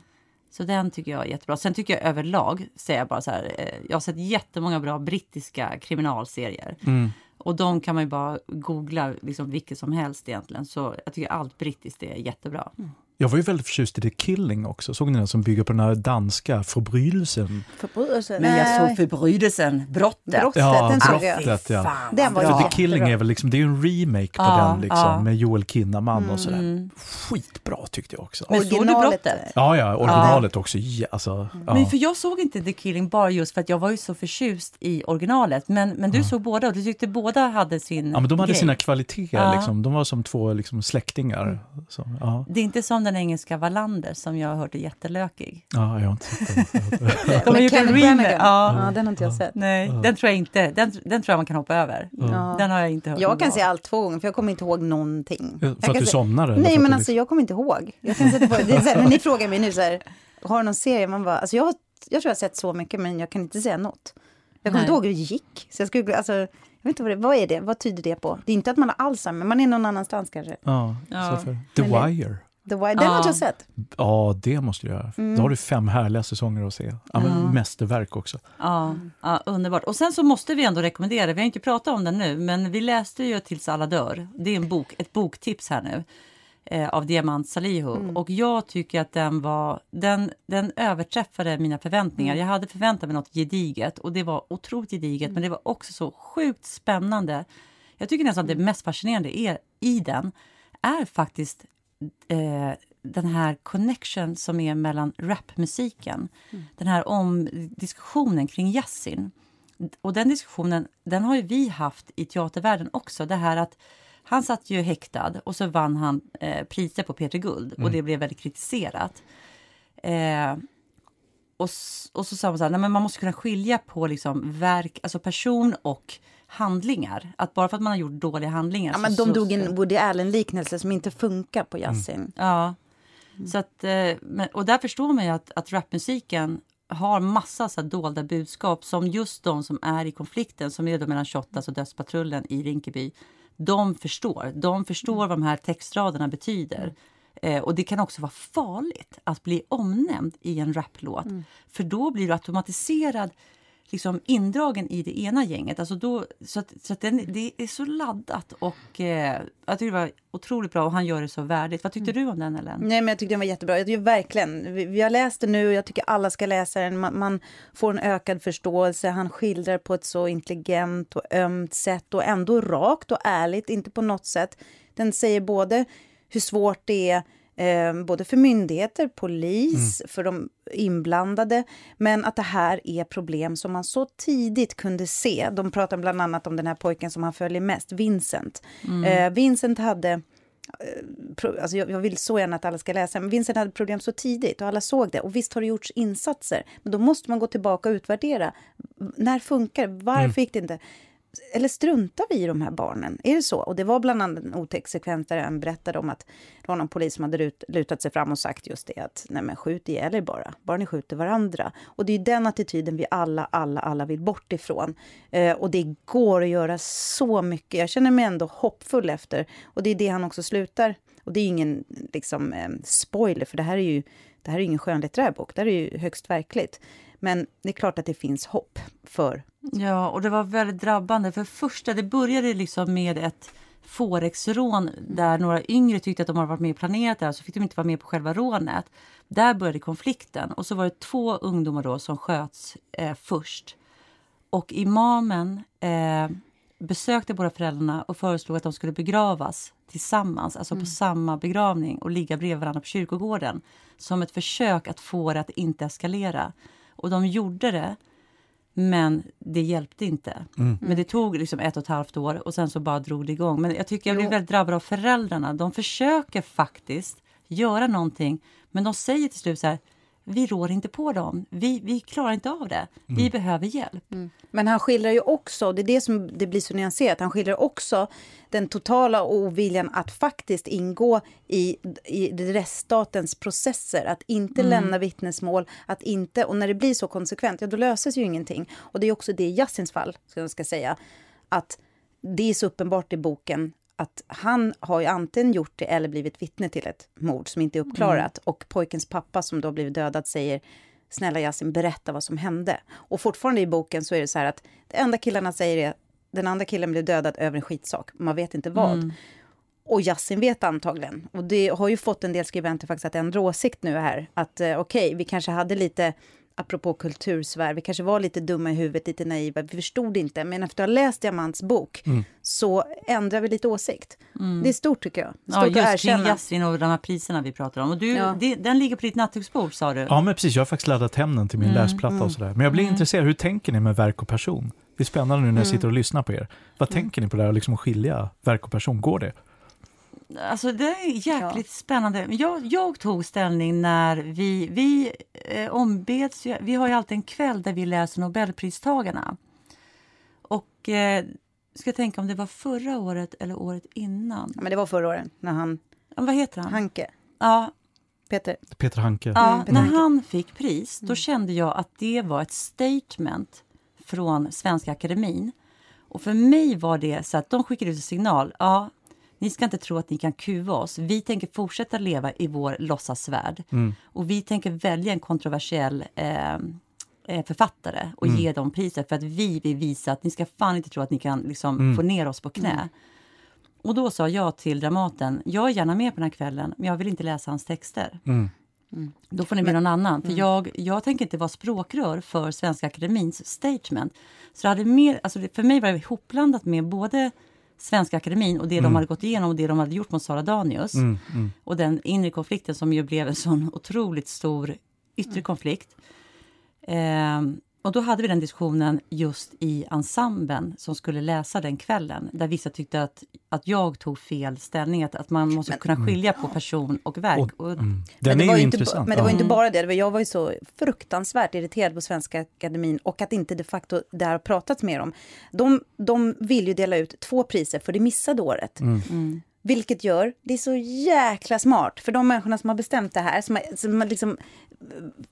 Så den tycker jag är jättebra. Sen tycker jag överlag, säger jag bara så här, eh, jag har sett jättemånga bra brittiska kriminalserier.
Mm.
Och de kan man ju bara googla liksom vilket som helst egentligen. Så jag tycker allt brittiskt är jättebra.
Jag var ju väldigt förtjust i The Killing också. Såg ni den som bygger på den här danska förbrytelsen?
Förbrytelsen?
Men jag
Nej.
såg förbrytelsen, brottet.
Brottet,
Ja,
den såg jag.
brottet, ja.
Fan,
Den var
För
bra.
The Killing är väl liksom, det är ju en remake på
Ja,
den liksom,
ja.
med Joel Kinnaman och sådär.
Mm.
Skitbra tyckte jag också.
Men såg du
Originalet,
brottet?
Ja, ja, originalet också. Ja, alltså, ja.
Men för jag såg inte The Killing bara just för att jag var ju så förtjust i originalet. Men, men du såg båda och du tyckte båda hade sin
ja, men de hade
grej.
sina kvaliteter,
Ja.
liksom. de var som två liksom, släktingar. Så, ja.
Det är inte som den engelska Wallander som jag har hört är jättelökig.
ja, jag har inte sett den.
De har gjort en remake. Ja.
Ja, den har inte jag sett.
Nej, den tror jag inte. Den, den tror jag man kan hoppa över.
Ja.
Den har jag inte hört.
Jag kan se allt två gånger, för jag kommer inte ihåg någonting.
För
Jag
att du
se-
somnar? eller för
Nej, men alltså jag kommer inte ihåg. Jag kan sätta på, det är så här, när ni frågar mig nu så här, har du någon serie? Man bara, alltså jag, jag tror jag har sett så mycket, men jag kan inte säga något. Jag kommer inte ihåg hur det gick. Så jag, skulle, alltså, jag vet inte vad, det, vad är det? Vad tyder det på? Det är inte att man har Alzheimer, man är någon annanstans kanske.
Ja,
Ja.
The
Eller-
Wire.
The Wire, den har
Ja.
inte jag sett.
Ja, det måste du göra.
Mm.
Då har du fem härliga säsonger att se. Ja, men
Ja.
Mästerverk också.
Ja, ja, underbart. Och sen så måste vi ändå rekommendera, vi har inte pratat om den nu, men vi läste ju Tills alla dör. Det är en bok, ett boktips här nu eh, av Diamant Salihu. Och jag tycker att den var, den, den överträffade mina förväntningar. Jag hade förväntat mig något gediget och det var otroligt gediget, men det var också så sjukt spännande. Jag tycker nästan att det mest fascinerande är, i den är faktiskt eh, den här connection som är mellan rapmusiken. Den här om diskussionen kring Yasin. Och den diskussionen den har ju vi haft i teatervärlden också. Det här att han satt ju häktad och så vann han eh, priser på Peter Guld och det blev väldigt kritiserat. Eh, och, och så sa man så här, nej, men man måste kunna skilja på liksom verk, alltså person och handlingar. Att bara för att man har gjort dåliga handlingar
Ja, men de
så,
drog
så-
en Woody Allen-liknelse som inte funkar på Yasin.
Ja. Så att, eh, men, och där förstår man ju att, att rapmusiken har massa så här dolda budskap som just de som är i konflikten, som är då mellan Shottaz och Dödspatrullen i Rinkeby, de förstår. De förstår vad de här textraderna betyder. Eh, och det kan också vara farligt att bli omnämnd i en raplåt. För då blir du automatiserad liksom indragen i det ena gänget. Alltså då, så att, så att den, det är så laddat och eh, jag tycker det var otroligt bra och han gör det så värdigt. Vad tyckte du om den Ellen?
Nej, men jag tyckte den var jättebra. Jag tycker verkligen, vi, vi har läst den nu och jag tycker alla ska läsa den. Man, man får en ökad förståelse. Han skildrar på ett så intelligent och ömt sätt och ändå rakt och ärligt, inte på något sätt. Den säger både hur svårt det är Eh, både för myndigheter, polis, för de inblandade. Men att det här är problem som man så tidigt kunde se. De pratar bland annat om den här pojken som han följer mest, Vincent. Eh, Vincent hade pro- alltså jag, vill så gärna att alla ska läsa, men Vincent hade problem så tidigt och alla såg det. Och visst har det gjorts insatser, men då måste man gå tillbaka och utvärdera. När funkar det? Varför gick det inte? Eller struntar vi i de här barnen? Är det så? Och det var bland annat en otäck sekvens där han berättade om att det var någon polis som hade lut, lutat sig fram och sagt just det att nej men skjut ihjäl er bara, bara ni skjuter varandra. Och det är den attityden vi alla, alla, alla vill bort ifrån. Eh, och det går att göra så mycket. Jag känner mig ändå hoppfull efter. Och det är det han också slutar. Och det är ingen liksom, eh, spoiler, för det här är ju det här är ingen skönlitterär bok, det här är ju högst verkligt. Men det är klart att det finns hopp för
Ja, och det var väldigt drabbande. För första, det började liksom med ett Forex-rån där några yngre tyckte att de hade varit med och planerat det här, så fick de inte vara med på själva rånet. Där började konflikten och så var det två ungdomar då som sköts eh, först. Och imamen eh, besökte båda föräldrarna och föreslog att de skulle begravas tillsammans, alltså på samma begravning och ligga bredvid varandra på kyrkogården som ett försök att få det att inte eskalera. Och de gjorde det, men det hjälpte inte. Men det tog liksom ett och ett halvt år och sen så bara drog det igång. Men jag tycker jag blir väldigt drabbad av föräldrarna. De försöker faktiskt göra någonting, men de säger till slut så här, vi rår inte på dem. Vi, vi klarar inte av det. Vi behöver hjälp.
Men han skildrar ju också, det är det som det blir så nyanserat, han skildrar också den totala oviljan att faktiskt ingå i, i rättsstatens processer, att inte lämna vittnesmål, att inte, och när det blir så konsekvent, ja då löses ju ingenting. Och det är också det i Yassins fall, som jag ska säga, att det är så uppenbart i boken att han har ju antingen gjort det eller blivit vittne till ett mord som inte är uppklarat. Och pojkens pappa som då blivit dödad säger Snälla Yasin, berätta vad som hände. Och fortfarande i boken så är det så här att det enda killarna säger är den andra killen blev dödad över en skitsak. Man vet inte vad. Och Yasin vet antagligen. Och det har ju fått en del skribenter faktiskt att ändra åsikt nu här. Att eh, okej, vi kanske hade lite, apropå kultursfär, vi kanske var lite dumma i huvudet, lite naiva, vi förstod inte. Men efter att ha läst Diamants bok så ändrar vi lite åsikt. Det är stort tycker jag. Stort
Ja,
att
just kring
erkänna.
Yasin och de här priserna vi pratar om. Och du,
Ja.
det, den ligger på ditt nattduksbord sa du?
Ja, men precis. Jag har faktiskt laddat hem den till min
Mm,
läsplatta och sådär. Men jag blir intresserad. Hur tänker ni med verk och person? Det är spännande nu när jag sitter och lyssnar på er. Vad tänker ni på det här att liksom skilja verk och person? Går det?
Alltså det är jäkligt spännande. Men Jag, jag tog ställning när vi, vi eh, ombeds, vi har ju alltid en kväll där vi läser Nobelpristagarna. Och eh, ska jag tänka om det var förra året eller året innan.
Ja, men det var förra året när han,
Ja, vad heter han?
Hanke,
Ja,
Peter.
Peter Hanke.
ja,
Mm,
när han fick pris, då kände jag att det var ett statement från Svenska Akademin. Och för mig var det så att de skickade ut en signal. Ja, ni ska inte tro att ni kan kuva oss. Vi tänker fortsätta leva i vår låtsasvärld. Och vi tänker välja en kontroversiell eh, eh, författare och ge dem priset för att vi vill visa att ni ska fan inte tro att ni kan liksom, få ner oss på knä. Och då sa jag till Dramaten, jag är gärna med på den här kvällen, men jag vill inte läsa hans texter.
Mm.
Då får ni bli någon annan. För jag, jag tänker inte vara språkrör för Svenska Akademins statement. Så det hade mer, alltså för mig var det ihopblandat med både Svenska Akademin och det de hade gått igenom och det de hade gjort mot Sara Danius.
Mm, mm.
Och den inre konflikten som ju blev en sån otroligt stor yttre konflikt. Ehm, och då hade vi den diskussionen just i ensemblen som skulle läsa den kvällen. Där vissa tyckte att, att jag tog fel ställning, att, att man måste kunna skilja på person och verk.
Och-
Och,
Mm.
Men
Den
det
är ju
inte,
intressant.
Men det var inte bara det. jag var ju så fruktansvärt irriterad på Svenska Akademin och att inte de facto det har pratats mer om. De, de vill ju dela ut två priser för det missade året.
mm.
Vilket gör, det är så jäkla smart för de människorna som har bestämt det här, som har, som liksom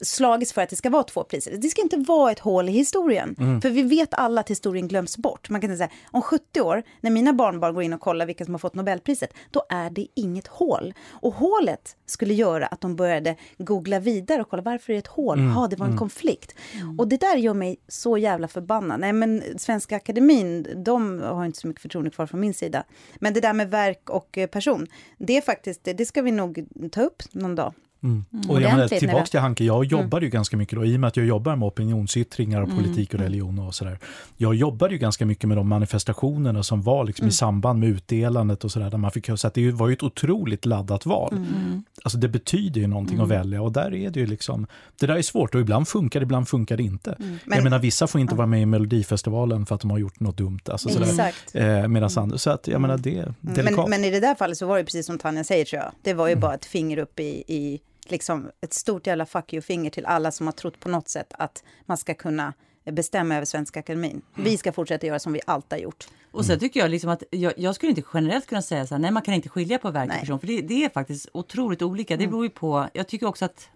slagits för att det ska vara två priser. Det ska inte vara ett hål i historien. För vi vet alla att historien glöms bort. Man kan inte säga, om 70 år, när mina barnbarn går in och kollar vilka som har fått Nobelpriset, då är det inget hål. Och hålet skulle göra att de började googla vidare och kolla varför är det ett hål? Ja, det var en konflikt. Och det där gör mig så jävla förbannad. Nej, men Svenska Akademin, de har inte så mycket förtroende kvar från min sida. Men det där med verk och eh, person, det är faktiskt, det- det ska vi nog ta upp någon dag.
Mm. Och jag menar,
vi-
till Hanke, jag jobbade ju ganska mycket då, i och med att jag jobbar med opinionsyttringar och politik
Mm.
och religion och sådär. Jag jobbade ju ganska mycket med de manifestationerna som var liksom
Mm.
i samband med utdelandet och sådär, där man fick så att det var ju ett otroligt laddat val.
Mm.
Alltså det betyder ju någonting att välja och där är det ju liksom, det där är svårt och ibland funkar det, ibland funkar det inte.
Mm. Men-
jag menar vissa får inte vara med i Melodifestivalen för att de har gjort något dumt. Alltså, sådär. Eh, Medan andra, så att jag menar det är delikat.
Men, men i det där fallet så var det precis som Tanja säger tror jag. Det var ju
Mm.
bara ett finger upp i, i liksom ett stort jävla fuck you-finger till alla som har trott på något sätt att man ska kunna bestämma över Svenska Akademin. Vi ska fortsätta göra som vi alltid har gjort.
Och sen tycker jag liksom att jag, jag skulle inte generellt kunna säga så här, nej man kan inte skilja på verk och person, för det, det är faktiskt otroligt olika. Det beror ju på, jag tycker också att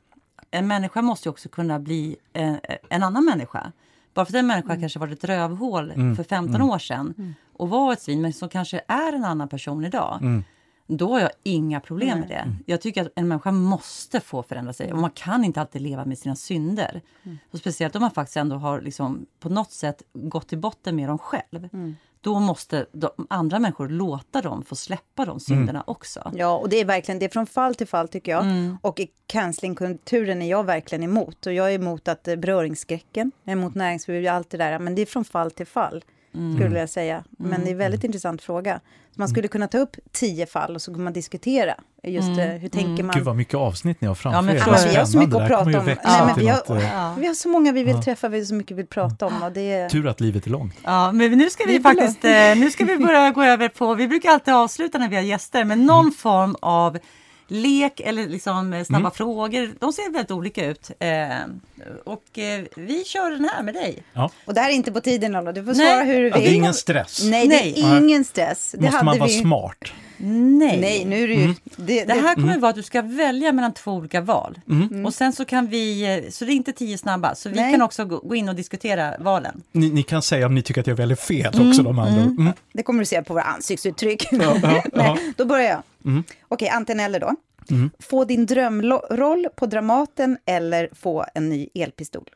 en människa måste ju också kunna bli en, en annan människa. Bara för att en människa kanske var ett rövhål för 15 år sedan och var ett svin, men som kanske är en annan person idag. Då har jag inga problem med det. Jag tycker att en människa måste få förändra sig. Och man kan inte alltid leva med sina synder. Och speciellt om man faktiskt ändå har liksom på något sätt gått till botten med dem själv. Då måste de andra människor låta dem få släppa de synderna också.
Ja, och det är verkligen det är från fall till fall tycker jag. Och i cancelingkulturen är jag verkligen emot. Och jag är emot att eh, beröringsskräcken, emot näringsförbud, allt det där. Men det är från fall till fall, skulle jag säga. Men det är en väldigt intressant fråga. Så man skulle kunna ta upp tio fall och så kan man diskutera just eh, hur tänker man.
Gud vad mycket avsnitt ni har framför
Ja, men
er.
Ja, men
vi har så mycket att prata om. Nej, men vi, har,
eh,
Ja.
vi har så många vi vill
Ja.
träffa, vi har så mycket vi vill prata om. Och det är...
Tur att livet är långt.
Ja, men nu ska vi faktiskt eh, nu ska vi börja gå över på, vi brukar alltid avsluta när vi har gäster med någon form av lek eller liksom snabba frågor. De ser väldigt olika ut. Eh, och eh, vi kör den här med dig.
Ja.
Och det här är inte på tiden Lolla, du får
Nej.
svara hur du
Ja, det
vill.
är ingen stress.
Nej, det är
Nej.
ingen stress. Det
Måste
hade
man vara
vi...
smart?
Nej.
Nej, nu är det ju...
Mm.
Det,
Det här kommer att vara att du ska välja mellan två olika val.
Mm.
Och sen så kan vi, eh, så det är inte tio snabba, så vi
Nej.
kan också gå gå in och diskutera valen.
Ni, ni kan säga om ni tycker att jag väljer fel också, de andra. Mm.
det kommer du se på våra ansiktsuttryck.
Ja, ja, ja.
Nej, då börjar jag.
Mm.
Okej, antingen eller då.
Mm.
Få din drömroll på Dramaten eller få en ny elpistol.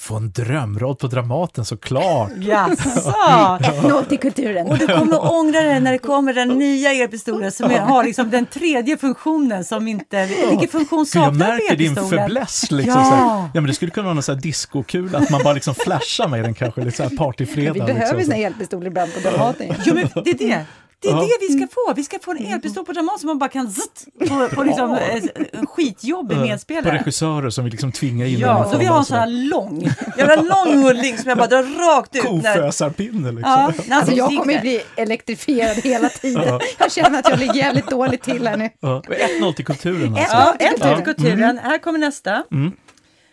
Få en drömroll på Dramaten såklart.
Jaså?
1-0 till kulturen.
Och du kommer att ångra dig när det kommer den nya elpistolen som är, har liksom den tredje funktionen som inte... Vilken funktion
För jag
saknar
märker din fäbless. Liksom,
Ja.
ja, men det skulle kunna vara någon sån här discokula, att man bara liksom flashar med den kanske, lite så här partyfredag.
Vi behöver
liksom, så.
såna elpistoler ibland på Dramaten.
Jo, men det är det. Det är
Ja.
det vi ska få. Vi ska få en elpistol på Dramaten som man bara kan zzzt, på, på liksom, eh, en skitjobbig
På
medspelare.
regissörer som vill liksom tvinga in
Ja, då vill jag ha en sån här lång, jävla lång hulling som jag bara drar rakt ut.
kofösarpinne. Liksom.
Ja,
Alltså jag kommer ju bli elektrifierad hela tiden. Jag känner att jag ligger jävligt dåligt till här nu.
Ja. Och 1-0 till kulturen alltså.
Ja, ett
Ja.
ut kulturen. Här kommer nästa.
Mm.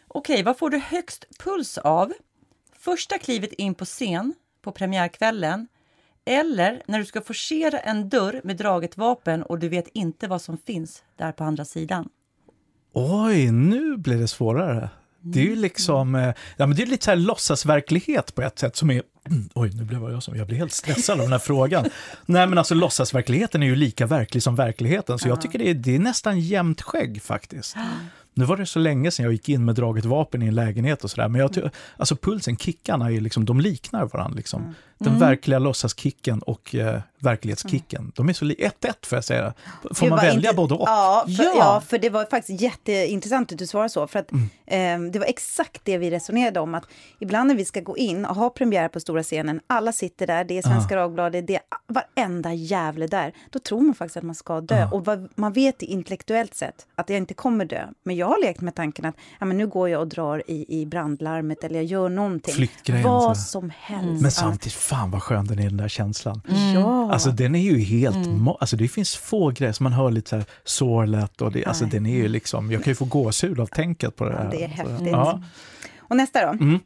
Okej, vad får du högst puls av? Första klivet in på scen på premiärkvällen eller när du ska forcera en dörr med draget vapen och du vet inte vad som finns där på andra sidan.
Oj, nu blir det svårare. Det är ju liksom, eh, ja men det är lite så här låtsasverklighet på ett sätt som är, oj nu blev jag som, jag blir helt stressad av den här frågan. Nej men alltså låtsasverkligheten är ju lika verklig som verkligheten, så jag tycker det är, det är nästan jämnt skägg faktiskt. Nu var det så länge sedan jag gick in med draget vapen i en lägenhet och sådär, men jag ty- alltså pulsen, kickarna, är liksom, de liknar varandra. Liksom. Den verkliga låtsaskicken och eh, verklighetskicken, de är så li- 1-1 får jag säga. Får man välja
inte-
både och?
Ja för,
Ja.
ja. för det var faktiskt jätteintressant att du svarade så. För att,
Mm.
ehm, det var exakt det vi resonerade om. Att ibland när vi ska gå in och ha premiär på stora scenen, alla sitter där, det är Svenska Dagbladet, det är varenda jävle där. Då tror man faktiskt att man ska dö. Och vad, man vet intellektuellt sett att jag inte kommer dö. Men jag har lekt med tanken att ja, men nu går jag och drar i, i brandlarmet eller jag gör någonting. Vad som helst.
Men samtidigt, fan vad skön den är den där känslan.
Ja.
Alltså den är ju helt, ma- alltså det finns få grejer som man hör lite så här sorlet och det, alltså den är ju liksom, jag kan ju få gåshud av tänket på det
Ja,
här.
det är
Så,
häftigt.
Ja.
Och nästa då.
Mm.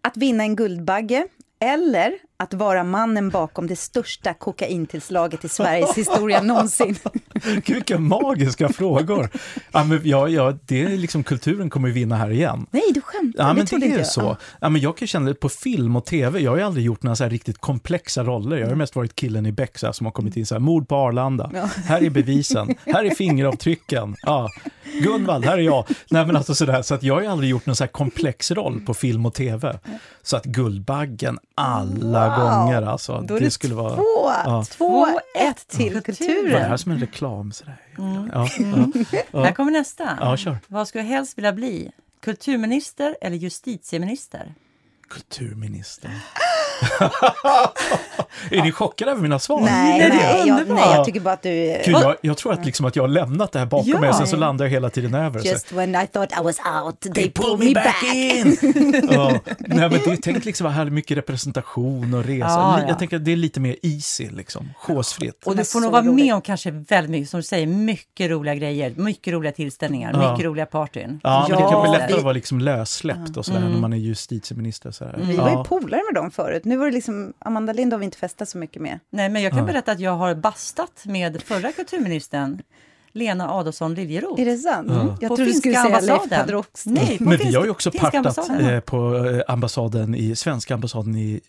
Att vinna en Guldbagge eller att vara mannen bakom det största kokaintillslaget i Sveriges historia någonsin.
Gud, vilka magiska frågor! Ja, men, ja, ja, det är liksom, kulturen kommer ju vinna här igen.
Nej, du skämtar.
Ja, men det
trodde
är
jag.
så.
Ja.
Men jag kan känna det på film och tv. Jag har ju aldrig gjort några så här riktigt komplexa roller. Jag har mest varit killen i Beck så här, som har kommit in så här, mord på Arlanda.
Ja.
Här är bevisen. Här är fingeravtrycken. Ja. Gunvald, här är jag. Nej, men alltså sådär, så att jag har ju aldrig gjort någon så här komplex roll på film och tv. Så att Guldbaggen alla
Wow.
gånger alltså.
Då är
det
det
skulle vara...
Två,
Ja.
två, ett till
Kultur.
kulturen.
Var det här som en reklam? Sådär.
Mm.
Ja, ja, ja.
Här kommer nästa.
ja, kör.
Vad skulle du helst vilja bli? Kulturminister eller justitieminister?
Kulturministern. är ni chockade över mina svar?
Nej,
Det är
nej, jag, nej, jag tycker bara att du...
Gud, jag, jag tror att, liksom att jag har lämnat det här bakom
Ja.
mig, sen så landar jag hela tiden över. Så,
Just when I thought I was out, they pulled me back.
in! ja. Nej, men det är tänkt liksom här mycket representation och resa.
Ja, ja.
Jag tänker att det är lite mer easy, liksom. chosefritt.
Och du får
så
nog vara
roligt.
med om kanske väldigt mycket, som du säger, mycket roliga grejer, mycket roliga tillställningar,
Ja.
mycket roliga partyn.
Ja, men det
Ja,
kan bli lättare att vara liksom lössläppt och sådär när man är justitieminister. Sådär.
Vi var ju
Ja.
polare med dem förut. Nu var det liksom, Amanda Lind har vi inte festat så mycket med.
Nej, men jag kan
Ja.
berätta att jag har bastat med förra kulturministern, Lena Adolfsson Liljeroth.
Är det sant?
Ja.
Jag
På
trodde du skulle
finska
säga Leif.
Nej, på
Men vi
finska-
har ju också partat
ambassaden.
eh, på eh, ambassaden i, svenska ambassaden i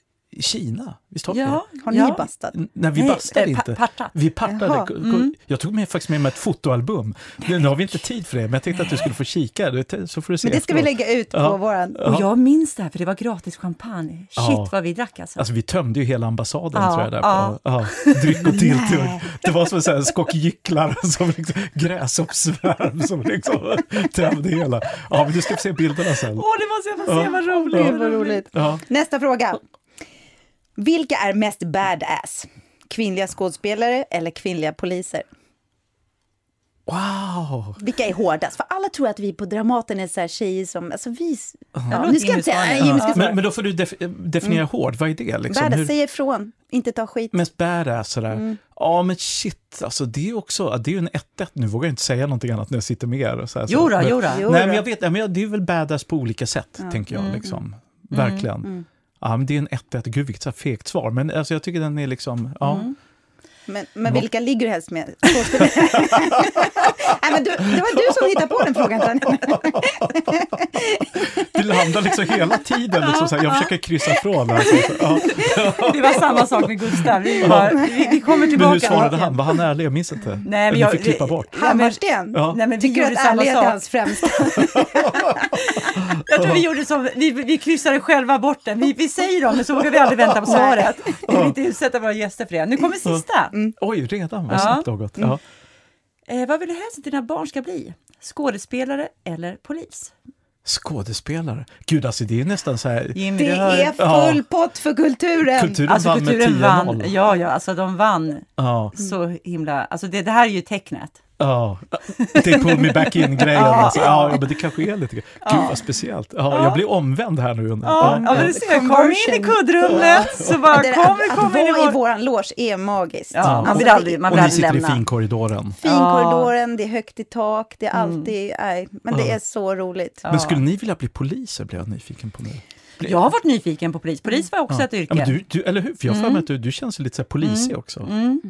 Kina. Visst har vi
Ja,
Har ni
ja.
bastat?
Nej, vi
Nej,
bastade
eh, pa-
inte.
partat.
Vi partade.
Mm.
Jag tog med, faktiskt med mig ett fotoalbum. Nu har vi inte tid för det, men jag tänkte att du skulle få kika. Så får du se
Men det ska vi lägga ut på
Ja.
våran...
Och jag minns det här, för det var gratis champagne. Shit
Ja.
vad vi drack alltså.
Alltså vi tömde ju hela ambassaden
Ja,
tror jag. Där
ja.
på, ja, dryck och tilltugg. Det var som en sån här skock gycklar, som liksom, gräshoppssvärm som liksom tömde hela. Ja, men du ska få se bilderna sen.
Åh, det måste jag få se, vad roligt!
Vad roligt.
Ja.
Nästa fråga. Vilka är mest badass? Kvinnliga skådespelare eller kvinnliga poliser?
Wow!
Vilka är hårdast? För alla tror att vi på Dramaten är så här tjejer som... Alltså vi... Ja, nu ska jag inte säga...
Jimmy
ska svara.
Men, men då får du def definiera hård, vad är det? Liksom?
Badass,
Hur-
säg ifrån. Inte ta skit.
Mest badass sådär. Ja men shit, alltså det är också, det är ju en 1-1 nu, vågar jag inte säga någonting annat när jag sitter med er. och Så här, så.
Jo då,
Men-
jo då.
Jo.
Nej men jag vet, ja, men det är väl badass på olika sätt, tänker jag. Liksom. Verkligen. Ja, men det är en 1-1, gud vilket fegt svar, men alltså, jag tycker den är liksom, ja.
Men, men vilka ligger du helst med? Nej, men du, det var du som hittade på den frågan.
Landar liksom hela tiden. Liksom, så här, jag försöker kryssa ifrån. Alltså, ja.
Det var samma sak med Gustav. Vi, bara, vi, vi kommer
Men
tillbaka.
hur svarade han? Var han ärlig? Jag minns inte.
Nej, men jag-
ni fick klippa bort.
Hammarsten?
Ja.
Nej, men vi
Tycker du att ärlighet är hans främsta?
Jag tror vi gjorde som, vi, vi kryssade själva bort den. Vi, vi säger dem, men så vågar vi aldrig vänta på svaret. Vi vill inte utsätta våra gäster för det. Nu kommer sista.
Oj, redan? Vad snabbt det har gått. Ja.
Eh, vad vill du helst att dina barn ska bli? Skådespelare eller polis?
Skådespelare. Gud, alltså det är nästan så här...
Jimmy,
Det
hör.
är full pott för kulturen.
Kulturen
Alltså
vann med
kulturen
10-0.
vann. Ja, ja, alltså de vann
Ja,
så himla... Alltså det, det här är ju tecknet.
Ja. Det är pull me back in-grejen. Alltså. Ja, ja, men det kanske är lite... Gud, vad speciellt. Ja, jag blir omvänd här nu.
Ja, ja, men du ser, kom in i kuddrummet så bara
Det-
kom, kom
att
in i
vara i
vår...
våran loge är magiskt.
Ja, man
Alltså,
vill aldrig, man
Och
vill
ni
aldrig
sitter i
lämna.
finkorridoren.
Finkorridoren, det är högt i tak, det är
Mm.
alltid... Nej, men det är så roligt.
Men skulle ni vilja bli poliser, blir jag nyfiken på nu.
Jag har varit nyfiken på polis. Polis var också ett
Ja,
yrke.
men du, du, eller hur? För jag har för mig att du, du känns lite så här polisig också.
Mm.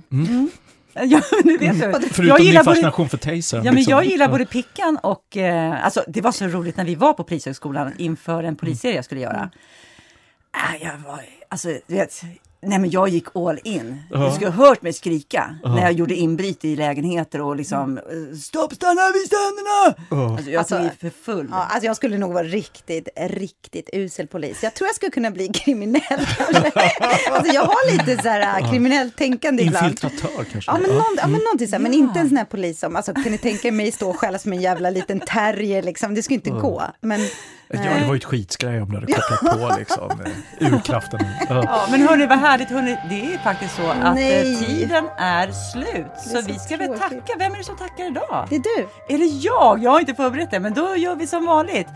Ja, det vet du.
Förutom
Jag
din
gillar både,
fascination för tasern.
ja, men
liksom.
jag gillar både Pickan och... Eh, alltså, det var så roligt när vi var på Polishögskolan inför en polisserie jag skulle göra. Äh, jag var... Alltså, du vet... Nej, men jag gick all in. Du skulle ha hört mig skrika när jag gjorde inbryt i lägenheter och liksom eh, Stopp, stanna, visa händerna! Alltså, jag
Alltså,
tog för full.
Ja, alltså jag skulle nog vara riktigt, riktigt usel polis. Jag tror jag skulle kunna bli kriminell kanske. Alltså jag har lite så här kriminellt tänkande ibland.
Infiltratör kanske?
Ja men, någon, ja, men någonting så här, men inte en sån här polis som, alltså kan ni tänka mig stå skälla som en jävla liten terrier liksom, det skulle inte gå. Men
Ja, det var ju ett skitsgrej om du hade kopplat på liksom, eh, urkraften. Ja.
Ja, men hörni, vad härligt. Hörni, det är faktiskt så att
Nej.
eh, tiden är slut. Så,
så
vi ska väl tacka. Vem är det som tackar idag?
det är du.
Är det jag? Jag har inte förberett det, men då gör vi som vanligt.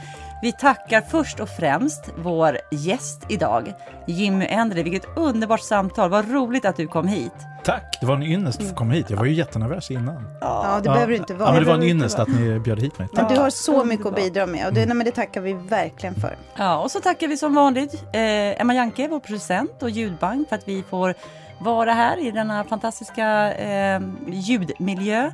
Vi tackar först och främst vår gäst idag, Jimmy Endre. Vilket underbart samtal. Vad roligt att du kom hit.
Tack, det var en ynnest att få komma hit. Jag var ju jättenervös innan.
Ja, det behöver du inte vara.
Ja, men det var en ynnest att ni bjöd hit mig.
Men du har så mycket att bidra med och det, nej, men det tackar vi verkligen för.
Ja, och så tackar vi som vanligt eh, Emma Janke, vår producent och ljudbank för att vi får vara här i denna fantastiska eh, ljudmiljö.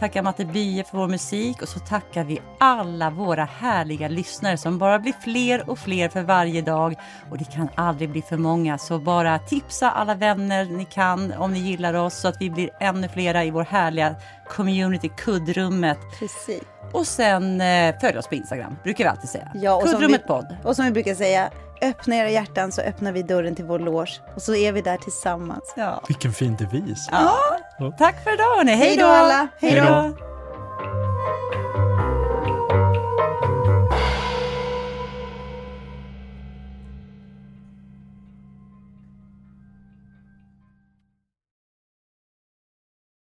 Tackar Matte Bye för vår musik och så tackar vi alla våra härliga lyssnare som bara blir fler och fler för varje dag. Och det kan aldrig bli för många, så bara tipsa alla vänner ni kan om ni gillar oss så att vi blir ännu flera i vår härliga community, kuddrummet.
Precis.
Och sen eh, följ oss på Instagram, brukar vi alltid säga.
Ja,
Kuddrummet
vi-
podd.
Och som vi brukar säga, öppna era hjärtan så öppnar vi dörren till vår loge och så är vi där tillsammans.
Ja.
Vilken fin devis.
Ja. Tack för idag hörni. Hej
då alla.
Hej då.